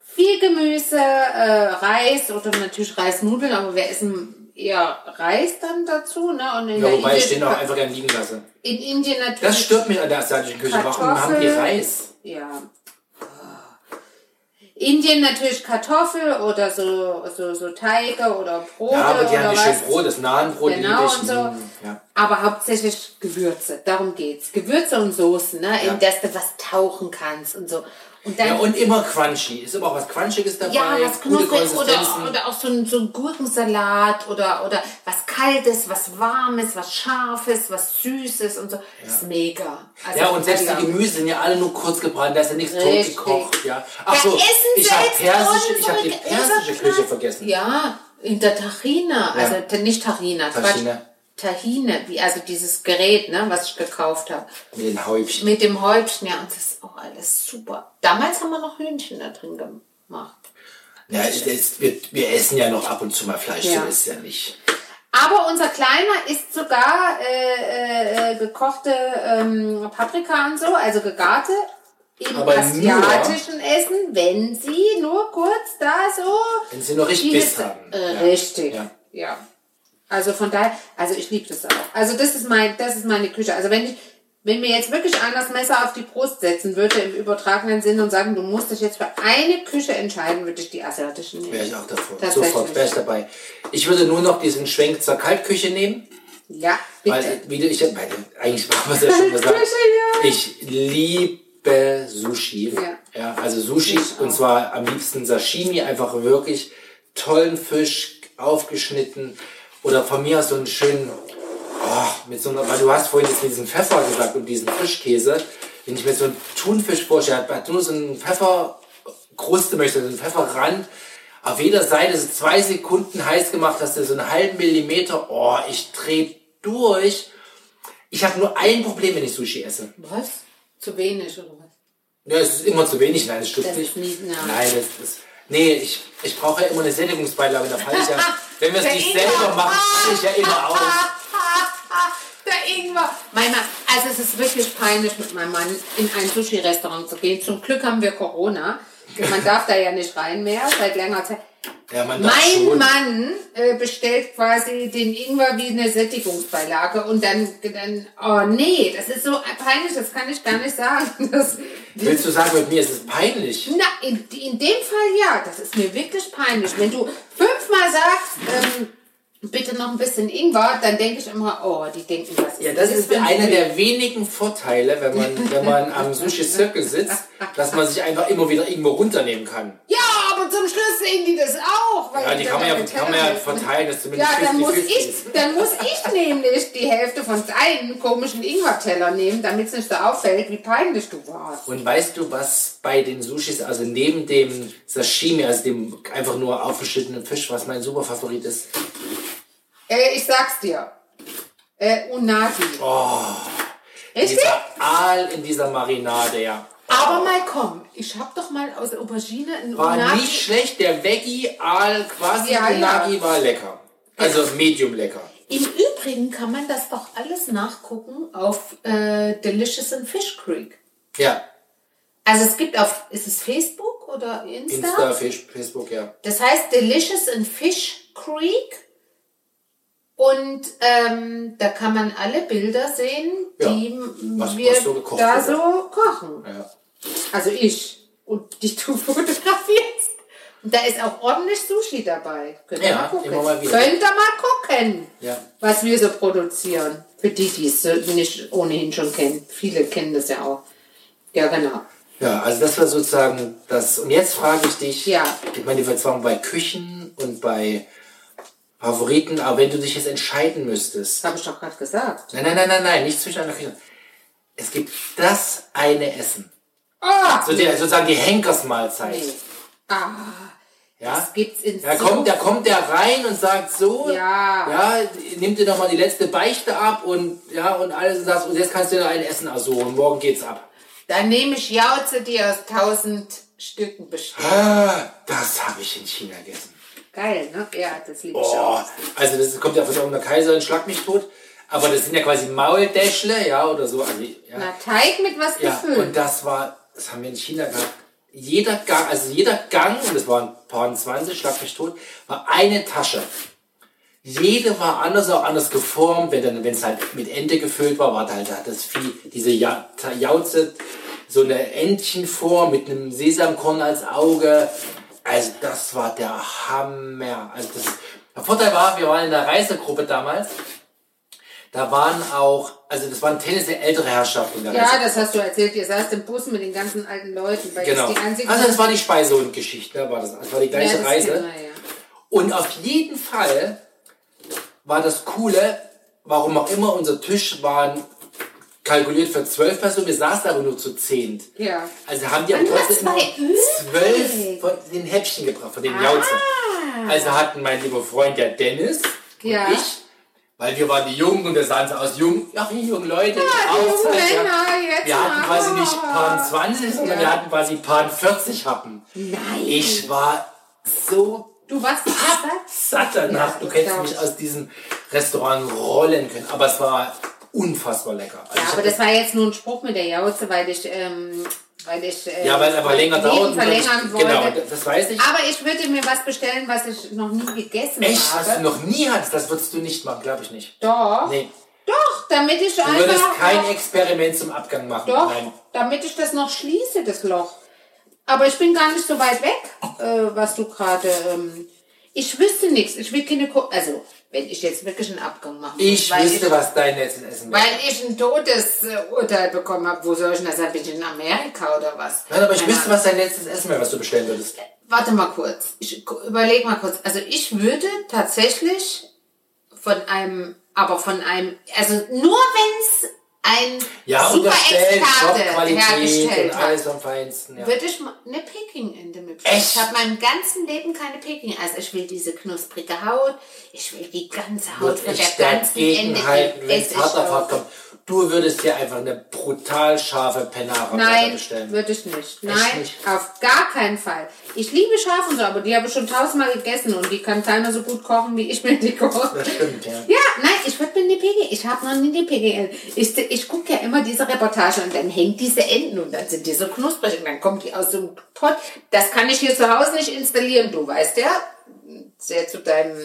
Speaker 2: viel Gemüse, äh, Reis oder natürlich Reisnudeln, aber wir essen eher Reis dann dazu. Ne? Und in,
Speaker 1: Ja, wobei ich
Speaker 2: Indien-
Speaker 1: den auch einfach gerne liegen lasse.
Speaker 2: in Indien natürlich.
Speaker 1: Das stört mich an der asiatischen Küche. Warum haben die
Speaker 2: Kartoffel.
Speaker 1: Reis?
Speaker 2: Ja. Indien natürlich Kartoffel oder so, so, so Teige oder Brote
Speaker 1: Ja, aber die
Speaker 2: oder
Speaker 1: haben nicht
Speaker 2: was.
Speaker 1: schön Brot, das Nahenbrot
Speaker 2: Genau und so.
Speaker 1: Ja.
Speaker 2: Aber hauptsächlich Gewürze, darum geht's. Gewürze und Soßen, ne?
Speaker 1: Ja.
Speaker 2: in das du was tauchen kannst und so. Und dann
Speaker 1: ja, und immer crunchy. Ist immer auch was Crunchiges dabei.
Speaker 2: Ja, was
Speaker 1: gute
Speaker 2: knusprig
Speaker 1: Konsistenzen.
Speaker 2: oder, oder auch so ein, so ein Gurkensalat oder, oder was Kaltes, was Warmes, was Scharfes, was Süßes und so. Das ist mega. Also
Speaker 1: Ja, und selbst die. Gemüse sind ja alle nur kurz gebrannt, da ist ja nichts
Speaker 2: Richtig.
Speaker 1: totgekocht. Ja.
Speaker 2: Da
Speaker 1: Ach so, ich habe persische, ich hab die persische. Küche vergessen.
Speaker 2: Ja, in der Tahina,
Speaker 1: Ja.
Speaker 2: also nicht Tahina, Quatsch. Tahine, wie, also dieses Gerät, ne, was ich gekauft habe.
Speaker 1: Mit den Häubchen.
Speaker 2: Mit dem Häubchen, ja, und das ist auch alles super. Damals haben wir noch Hühnchen da drin gemacht.
Speaker 1: Ja, es, wir, wir essen ja noch ab und zu mal Fleisch,
Speaker 2: Ja.
Speaker 1: so ist ja nicht.
Speaker 2: Aber unser Kleiner isst sogar äh, äh, äh, gekochte ähm, Paprika und so, also gegarte im
Speaker 1: Aber
Speaker 2: asiatischen Essen, wenn sie nur kurz da so
Speaker 1: Wenn sie noch richtig Biss haben.
Speaker 2: Äh,
Speaker 1: Ja.
Speaker 2: Richtig,
Speaker 1: Ja.
Speaker 2: ja. Also von daher, also ich liebe das auch. Also das ist mein, das ist meine Küche. Also wenn ich, wenn mir jetzt wirklich einer das Messer auf die Brust setzen würde im übertragenen Sinn und sagen, du musst dich jetzt für eine Küche entscheiden, würde ich die asiatische nehmen.
Speaker 1: Wäre ich auch davor. Sofort wäre ich dabei. Ich würde nur noch diesen Schwenk zur Kaltküche nehmen.
Speaker 2: Ja, bitte.
Speaker 1: Weil, wie du, ich, weil, eigentlich wir es ja schon gesagt. Ich liebe Sushi.
Speaker 2: Ja.
Speaker 1: Ja, also Sushi
Speaker 2: Ich
Speaker 1: und
Speaker 2: auch.
Speaker 1: zwar am liebsten Sashimi, einfach wirklich tollen Fisch aufgeschnitten oder von mir aus so einen schönen, oh, mit so einer, weil du hast vorhin jetzt mit diesem Pfeffer gesagt und diesen Frischkäse, wenn ich mir so einen Thunfisch vorstelle, hat- nur so einen Pfefferkruste möchte, so einen Pfefferrand, auf jeder Seite so zwei Sekunden heiß gemacht, hast du so einen halben Millimeter, oh, ich dreh durch. Ich habe nur ein Problem, wenn ich Sushi esse.
Speaker 2: Was? Zu wenig oder was?
Speaker 1: Ja, es ist immer zu wenig, nein, das stimmt
Speaker 2: Das
Speaker 1: nicht.
Speaker 2: nein.
Speaker 1: Nein, das ist. Nee, ich, ich brauche ja immer eine Sättigungsbeilage, da falle ich ja. Wenn wir es nicht
Speaker 2: Ingwer.
Speaker 1: selber machen, falle ich ja immer aus.
Speaker 2: Der Ingwer. Mein Mann, also es ist wirklich peinlich mit meinem Mann in ein Sushi-Restaurant zu gehen. Zum Glück haben wir Corona. Man darf da ja nicht rein mehr seit längerer Zeit.
Speaker 1: Ja, man
Speaker 2: Mein
Speaker 1: schon.
Speaker 2: Mann äh, bestellt quasi den Ingwer wie eine Sättigungsbeilage und dann, dann, oh nee, das ist so peinlich, das kann ich gar nicht sagen. Das,
Speaker 1: Willst du sagen, mit mir ist es peinlich?
Speaker 2: na, in, in dem Fall ja, das ist mir wirklich peinlich. Wenn du fünfmal sagst, ähm, bitte noch ein bisschen Ingwer, dann denke ich immer, oh, die denken, was
Speaker 1: Ja, das ist
Speaker 2: für ein
Speaker 1: einer der wenigen Vorteile, wenn man, wenn man am Sushi-Circle sitzt, dass man sich einfach immer wieder irgendwo runternehmen kann.
Speaker 2: Ja, aber zum Schluss sehen die das auch. Weil
Speaker 1: Ja, die kann man ja, kann man ja verteilen, dass zumindest
Speaker 2: Ja, dann muss,
Speaker 1: 50-50
Speaker 2: ich,
Speaker 1: ist.
Speaker 2: dann muss ich nämlich die Hälfte von deinen komischen Ingwerteller nehmen, damit es nicht so auffällt, wie peinlich du warst.
Speaker 1: Und weißt du, was bei den Sushis, also neben dem Sashimi, also dem einfach nur aufgeschnittenen Fisch, was mein super Favorit ist?
Speaker 2: Äh, ich sag's dir. Äh, Unagi.
Speaker 1: Oh,
Speaker 2: Richtig?
Speaker 1: dieser Aal in dieser Marinade, ja.
Speaker 2: Aber mal komm, ich hab doch mal aus der Aubergine ein
Speaker 1: War
Speaker 2: Unagi.
Speaker 1: nicht schlecht, der Veggie-Aal quasi
Speaker 2: Ja, ja.
Speaker 1: Unagi war lecker. Also medium lecker.
Speaker 2: Im Übrigen kann man das doch alles nachgucken auf äh, Delicious in Fish Creek.
Speaker 1: Ja,
Speaker 2: Also es gibt auf, ist es Facebook oder Insta?
Speaker 1: Insta, Facebook, ja.
Speaker 2: Das heißt Delicious in Fish Creek. Und ähm, da kann man alle Bilder sehen,
Speaker 1: Ja,
Speaker 2: die
Speaker 1: was-
Speaker 2: wir
Speaker 1: was so
Speaker 2: da
Speaker 1: wird.
Speaker 2: so kochen.
Speaker 1: ja.
Speaker 2: Also ich. Und die du fotografierst. Und da ist auch ordentlich Sushi dabei. Könnt ihr
Speaker 1: Ja,
Speaker 2: mal gucken.
Speaker 1: mal.
Speaker 2: Könnt ihr mal gucken, was wir so produzieren. Für die, die es so nicht ohnehin schon kennen. Viele kennen das ja auch. Ja, genau.
Speaker 1: Ja, also das war sozusagen das. Und jetzt frage ich dich,
Speaker 2: Ja.
Speaker 1: ich meine, wir waren bei Küchen und bei Favoriten, aber wenn du dich jetzt entscheiden müsstest,
Speaker 2: Das habe ich doch gerade gesagt.
Speaker 1: nein, nein, nein, nein, nein, nicht zwischen einer Küche. Es gibt das eine Essen.
Speaker 2: Ah!
Speaker 1: So der, sozusagen die Henkersmahlzeit.
Speaker 2: Nee. Ah,
Speaker 1: Ja?
Speaker 2: das gibt's in
Speaker 1: Da kommt, da kommt der rein und sagt so,
Speaker 2: Ja.
Speaker 1: ja, nimmt dir nochmal die letzte Beichte ab und ja und alles und das und jetzt kannst du dir ein Essen aussuchen und morgen geht's ab.
Speaker 2: Dann nehme ich Jauze, die aus tausend Stücken besteht.
Speaker 1: Ah, das habe ich in China gegessen.
Speaker 2: Geil, ne? Ja, das liebe ich
Speaker 1: Oh, also das kommt ja von irgendeiner Kaiserin, schlag mich tot. Aber das sind ja quasi Mauldäschle, ja, oder so. Also, ja,
Speaker 2: Na, Teig mit was
Speaker 1: ja,
Speaker 2: gefüllt.
Speaker 1: und das war, das haben wir in China gehabt. Jeder Gang, also jeder Gang, und das waren ein paar 20, schlag mich tot, war eine Tasche. Jede war anders, auch anders geformt. Wenn dann, wenn es halt mit Ente gefüllt war, war halt, hat das Vieh, diese ja Jauze, so eine Entchenform mit einem Sesamkorn als Auge. Also das war der Hammer. Also das, der Vorteil war, wir waren in der Reisegruppe damals. Da waren auch, also das waren tendenziell ältere Herrschaften in der
Speaker 2: Ja, das hast du erzählt. Ihr saßt im Bus mit den ganzen alten Leuten. Weil
Speaker 1: Genau.
Speaker 2: das
Speaker 1: Also das war die Speise und Geschichte, war das. Das war die gleiche
Speaker 2: Ja,
Speaker 1: Reise.
Speaker 2: wir, ja.
Speaker 1: Und auf jeden Fall war das Coole, warum auch immer, unser Tisch waren kalkuliert für zwölf Personen, wir saßen aber nur zu zehn.
Speaker 2: Ja.
Speaker 1: Also haben die
Speaker 2: Ah, nur
Speaker 1: trotzdem zwölf von den Häppchen gebracht, von den Jauzen. Also hatten mein lieber Freund der Dennis und
Speaker 2: Ja.
Speaker 1: ich, weil wir waren die Jungen und wir sahen so aus jung, ja, die jungen Leute,
Speaker 2: die jungen
Speaker 1: Auszeit, ja.
Speaker 2: Männer,
Speaker 1: wir hatten quasi nicht Pan 20, sondern
Speaker 2: Ja.
Speaker 1: wir hatten quasi Pan 40 Happen.
Speaker 2: Nein.
Speaker 1: Ich war so
Speaker 2: Du warst satt?
Speaker 1: satt danach.
Speaker 2: Ja,
Speaker 1: du hättest mich
Speaker 2: ich.
Speaker 1: aus diesem Restaurant rollen können. Aber es war unfassbar lecker. Also
Speaker 2: Ja, aber das war jetzt nur ein Spruch mit der Jauze, weil ich, ähm, weil ich äh,
Speaker 1: ja, weil es aber länger dauert.
Speaker 2: verlängern
Speaker 1: ich-
Speaker 2: wollte.
Speaker 1: Genau, das weiß ich.
Speaker 2: Aber ich würde mir was bestellen, was ich noch nie gegessen
Speaker 1: Echt, was du
Speaker 2: habe.
Speaker 1: noch nie hattest, das würdest du nicht machen, glaube ich nicht.
Speaker 2: Doch,
Speaker 1: Nee,
Speaker 2: doch, damit ich
Speaker 1: du würdest
Speaker 2: einfach
Speaker 1: kein
Speaker 2: noch,
Speaker 1: Experiment zum Abgang machen.
Speaker 2: doch,
Speaker 1: Nein.
Speaker 2: damit ich das noch schließe, das Loch. Aber ich bin gar nicht so weit weg, äh, was du gerade. Ähm, ich wüsste nichts. Ich will keine. Ko also wenn ich jetzt wirklich einen Abgang machen
Speaker 1: Ich
Speaker 2: weil
Speaker 1: wüsste,
Speaker 2: ich,
Speaker 1: was dein letztes Essen wäre.
Speaker 2: Weil ich ein Todesurteil bekommen habe. Wo soll ich denn das? Bin ich in Amerika oder was?
Speaker 1: Nein, aber ich
Speaker 2: Keine
Speaker 1: wüsste, was dein letztes Essen wäre, was du bestellen würdest.
Speaker 2: Warte mal kurz. Ich überlege mal kurz. Also ich würde tatsächlich von einem, aber von einem, also nur wenn es ein
Speaker 1: Ja,
Speaker 2: super Experte hergestellt
Speaker 1: und alles am Feinsten. Ja.
Speaker 2: würde ich eine Peking-Ente mit.
Speaker 1: Echt?
Speaker 2: Ich habe meinem ganzen Leben keine Peking. Also ich will diese knusprige Haut, ich will die ganze Haut
Speaker 1: Würde
Speaker 2: von der ganzen Ente.
Speaker 1: halten, wenn es hart auf hart kommt. Du würdest dir einfach eine brutal scharfe Penara
Speaker 2: Nein,
Speaker 1: bestellen.
Speaker 2: würde ich nicht. Nein,
Speaker 1: nicht?
Speaker 2: auf gar keinen Fall. Ich liebe scharf und so, aber die habe ich schon tausendmal gegessen und die kann keiner so gut kochen, wie ich mir die koche.
Speaker 1: Das stimmt, ja.
Speaker 2: Ja, nein, ich würde mir eine PG. Ich habe noch nie eine PG. Ich, ich gucke ja immer diese Reportage und dann hängt diese Enten und dann sind die so knusprig und dann kommt die aus so einem Pott. Das kann ich hier zu Hause nicht installieren, du weißt ja. Sehr zu deinem,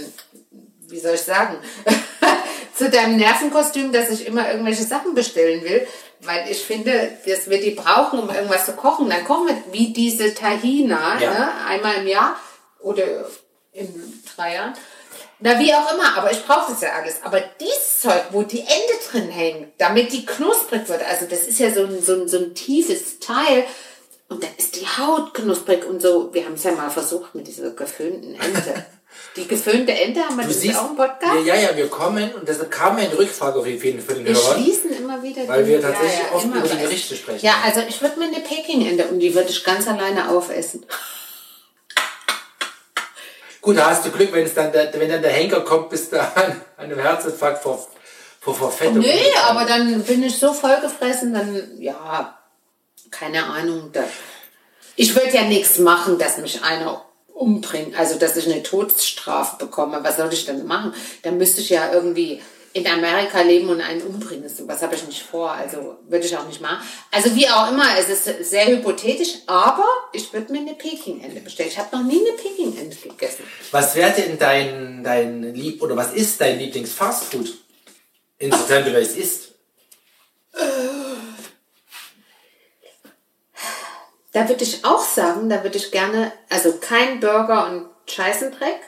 Speaker 2: wie soll ich sagen, zu deinem Nervenkostüm, dass ich immer irgendwelche Sachen bestellen will. Weil ich finde, dass wir die brauchen, um irgendwas zu kochen. Dann kochen wir wie diese Tahina,
Speaker 1: Ja.
Speaker 2: ne? einmal im Jahr oder in drei Jahren. Na, wie auch immer, aber ich brauche das ja alles. Aber dieses Zeug, wo die Ende drin hängt, damit die knusprig wird, also das ist ja so ein, so ein, so ein tiefes Teil. Und dann ist die Haut knusprig und so. Wir haben es ja mal versucht mit dieser geföhnten Ente. Die geföhnte Ente haben wir
Speaker 1: Du siehst,
Speaker 2: auch im Podcast.
Speaker 1: ja, ja, wir kommen und deshalb kam ja eine Rückfrage auf jeden Fall für den
Speaker 2: Wir
Speaker 1: Hörer.
Speaker 2: schließen immer wieder
Speaker 1: Weil wir tatsächlich oft
Speaker 2: immer
Speaker 1: über die. Gerichte sprechen.
Speaker 2: Ja, also ich würde mir eine Peking-Ente und die würde ich ganz alleine aufessen.
Speaker 1: Gut, da hast du Glück, wenn es dann der, wenn dann der Henker kommt, bist du an, an einem Herzinfarkt vor, vor Verfettung.
Speaker 2: Nee, aber dann bin ich so vollgefressen, dann, ja, keine Ahnung. Da. Ich würde ja nichts machen, dass mich einer umbringt, also dass ich eine Todesstrafe bekomme. Was soll ich denn machen? Dann müsste ich ja irgendwie in Amerika leben und einen umbringen. So, Was habe ich nicht vor, also würde ich auch nicht machen. Also wie auch immer, es ist sehr hypothetisch, aber ich würde mir eine Peking-Ente bestellen. Ich habe noch nie eine Peking-Ente gegessen.
Speaker 1: Was wäre denn dein, dein Lieb, oder was ist dein Lieblings-Fastfood? Insofern du es isst.
Speaker 2: Da würde ich auch sagen, da würde ich gerne, also kein Burger und Scheißendreck.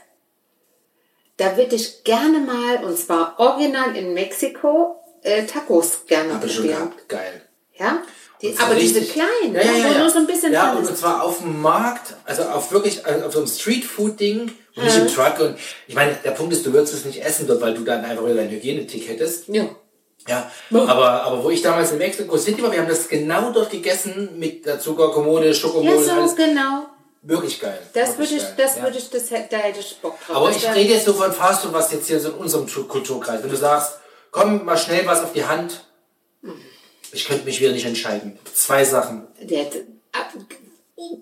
Speaker 2: Da würde ich gerne mal, und zwar original in Mexiko, äh, Tacos gerne
Speaker 1: gehabt. Geil.
Speaker 2: Ja? Die, aber diese
Speaker 1: richtig-
Speaker 2: kleinen,
Speaker 1: ja, ja,
Speaker 2: ne,
Speaker 1: ja,
Speaker 2: wo
Speaker 1: ja.
Speaker 2: nur so ein bisschen
Speaker 1: Ja, und, und zwar auf dem Markt, also auf wirklich, also auf so einem Streetfood-Ding, und nicht im Truck. Und ich meine, der Punkt ist, du würdest es nicht essen dort, weil du dann einfach wieder deinen Hygienetick hättest.
Speaker 2: Ja.
Speaker 1: Ja, aber, aber wo ich damals in Mexico City war, wir haben das genau dort gegessen mit der Zuckerkommode,
Speaker 2: Ja,
Speaker 1: Schokomode, alles.
Speaker 2: so genau.
Speaker 1: Wirklich geil.
Speaker 2: Das würde ich, das
Speaker 1: ja.
Speaker 2: würde ich, das, hätte- da hätte ich Bock drauf.
Speaker 1: Aber ich rede jetzt so von Fastfood, was jetzt hier so in unserem Tu- Kulturkreis. Wenn du sagst, komm mal schnell was auf die Hand. Ich könnte mich wieder nicht entscheiden. Zwei Sachen.
Speaker 2: Der, ab-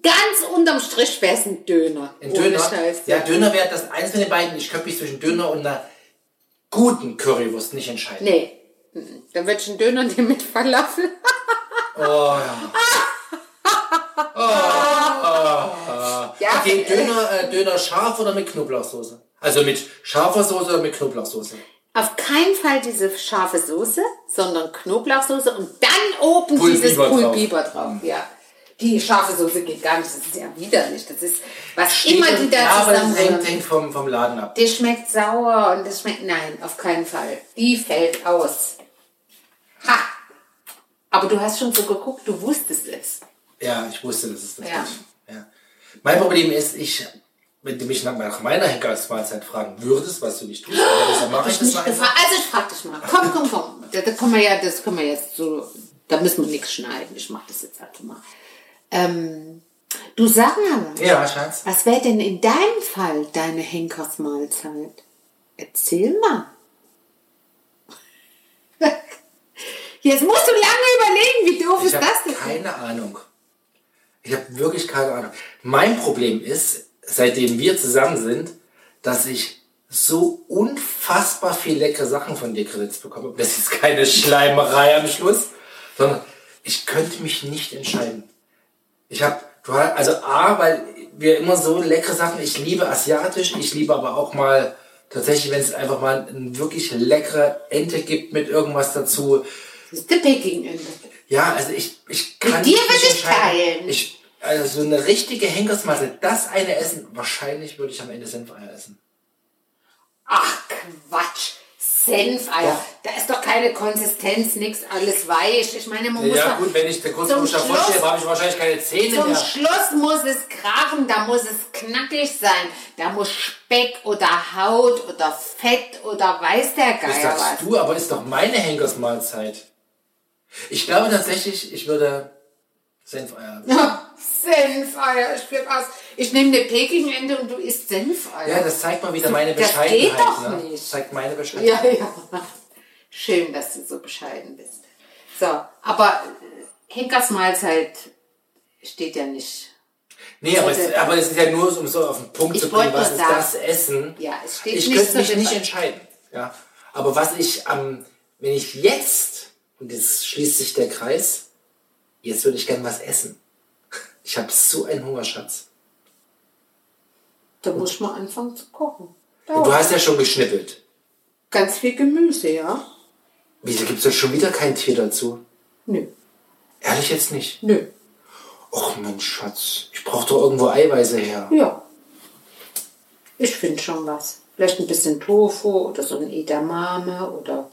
Speaker 2: ganz unterm Strich wäre es ein Döner.
Speaker 1: Ein Döner.
Speaker 2: Scheiß,
Speaker 1: Ja, Döner wäre das eins von den beiden. Ich könnte mich zwischen Döner und einer guten Currywurst nicht entscheiden.
Speaker 2: Nee. Dann ich einen Döner nehmen mit Falafel.
Speaker 1: Oh, ja.
Speaker 2: Ja,
Speaker 1: Okay, Döner, äh, Döner scharf oder mit Knoblauchsoße? Also mit scharfer Soße oder mit Knoblauchsoße?
Speaker 2: Auf keinen Fall diese scharfe Soße, sondern Knoblauchsoße und dann oben
Speaker 1: Pulp
Speaker 2: dieses
Speaker 1: Biber drauf.
Speaker 2: Pulbiber drauf. Ja. Die scharfe Soße geht gar nicht, das ist ja widerlich. Das ist, was
Speaker 1: Steht
Speaker 2: immer die da
Speaker 1: ja, aber das hängt,
Speaker 2: zusammen
Speaker 1: hängt vom, vom Laden ab.
Speaker 2: Die schmeckt sauer und das schmeckt. Nein, auf keinen Fall. Die fällt aus. Ha! Aber du hast schon so geguckt, du wusstest es.
Speaker 1: Ja, ich wusste, dass es das
Speaker 2: Ja.
Speaker 1: ist. Ja. Mein Problem ist, ich, wenn du mich nach meiner Henkersmahlzeit fragen würdest, was du nicht tust, aber dann mache ich das
Speaker 2: Nicht
Speaker 1: mal
Speaker 2: gefragt. Also ich frag dich mal. Komm, komm, komm. Da, da können wir ja, das können wir jetzt so. Da müssen wir nichts schneiden. Ich mach das jetzt einfach mal. Ähm, du sag mal,
Speaker 1: Ja, Schatz.
Speaker 2: was wäre denn in deinem Fall deine Henkersmahlzeit? Erzähl mal. Jetzt musst du lange überlegen, wie doof
Speaker 1: Ich
Speaker 2: ist das denn?
Speaker 1: keine Ahnung. Ich habe wirklich keine Ahnung. Mein Problem ist, seitdem wir zusammen sind, dass ich so unfassbar viel leckere Sachen von dir Kredits bekomme. Das ist keine Schleimerei am Schluss, sondern ich könnte mich nicht entscheiden. Ich habe, also A, weil wir immer so leckere Sachen, ich liebe asiatisch, ich liebe aber auch mal tatsächlich, wenn es einfach mal eine wirklich leckere Ente gibt mit irgendwas dazu.
Speaker 2: Das ist der Peking-Ende.
Speaker 1: Ja, also ich, ich kann
Speaker 2: dir
Speaker 1: mich
Speaker 2: würde ich teilen.
Speaker 1: Ich, also so eine richtige Henkersmasse, das eine essen, wahrscheinlich würde ich am Ende Senfeier essen.
Speaker 2: Ach Quatsch. Senfeier.
Speaker 1: Doch.
Speaker 2: Da ist doch keine Konsistenz, nix, alles weich. Ich meine, man muss
Speaker 1: Ja gut, wenn ich der kurz
Speaker 2: zum
Speaker 1: vor davor
Speaker 2: Schluss-
Speaker 1: stehe, habe ich wahrscheinlich keine Zähne
Speaker 2: zum
Speaker 1: mehr.
Speaker 2: Schluss muss es krachen, da muss es knackig sein. Da muss Speck oder Haut oder Fett oder weiß der
Speaker 1: Das
Speaker 2: Geier
Speaker 1: sagst
Speaker 2: was.
Speaker 1: du, aber ist doch meine Henkersmahlzeit. Ich glaube tatsächlich, ich würde Senfeier.
Speaker 2: Senfeier, ich flipp aus. Ich nehme eine Peking-Ente und du isst Senfeier.
Speaker 1: Ja, das zeigt mal wieder meine
Speaker 2: Das
Speaker 1: Bescheidenheit.
Speaker 2: geht doch
Speaker 1: ne?
Speaker 2: nicht.
Speaker 1: Das zeigt meine Bescheidenheit.
Speaker 2: Ja, ja. Schön, dass du so bescheiden bist. So, aber äh, Henkers Mahlzeit steht ja nicht.
Speaker 1: Nee, aber es, aber es ist ja nur, um so auf den Punkt
Speaker 2: Ich
Speaker 1: zu bringen, was ist
Speaker 2: sagen-
Speaker 1: das Essen.
Speaker 2: Ja, es steht
Speaker 1: ich
Speaker 2: nicht
Speaker 1: könnte mich nicht entscheiden. Ja. Aber was ich am, wenn ich jetzt, und jetzt schließt sich der Kreis, jetzt würde ich gern was essen. Ich habe so einen Hungerschatz.
Speaker 2: Da muss ich mal anfangen zu kochen.
Speaker 1: Du hast ja schon geschnippelt.
Speaker 2: Ganz viel Gemüse, ja?
Speaker 1: Wieso gibt es da schon wieder kein Tier dazu?
Speaker 2: Nö,
Speaker 1: Ehrlich jetzt nicht.
Speaker 2: nö.
Speaker 1: Och Mensch, Schatz, ich brauche doch irgendwo Eiweiße her.
Speaker 2: Ja. Ich finde schon was. Vielleicht ein bisschen Tofu oder so ein Edamame oder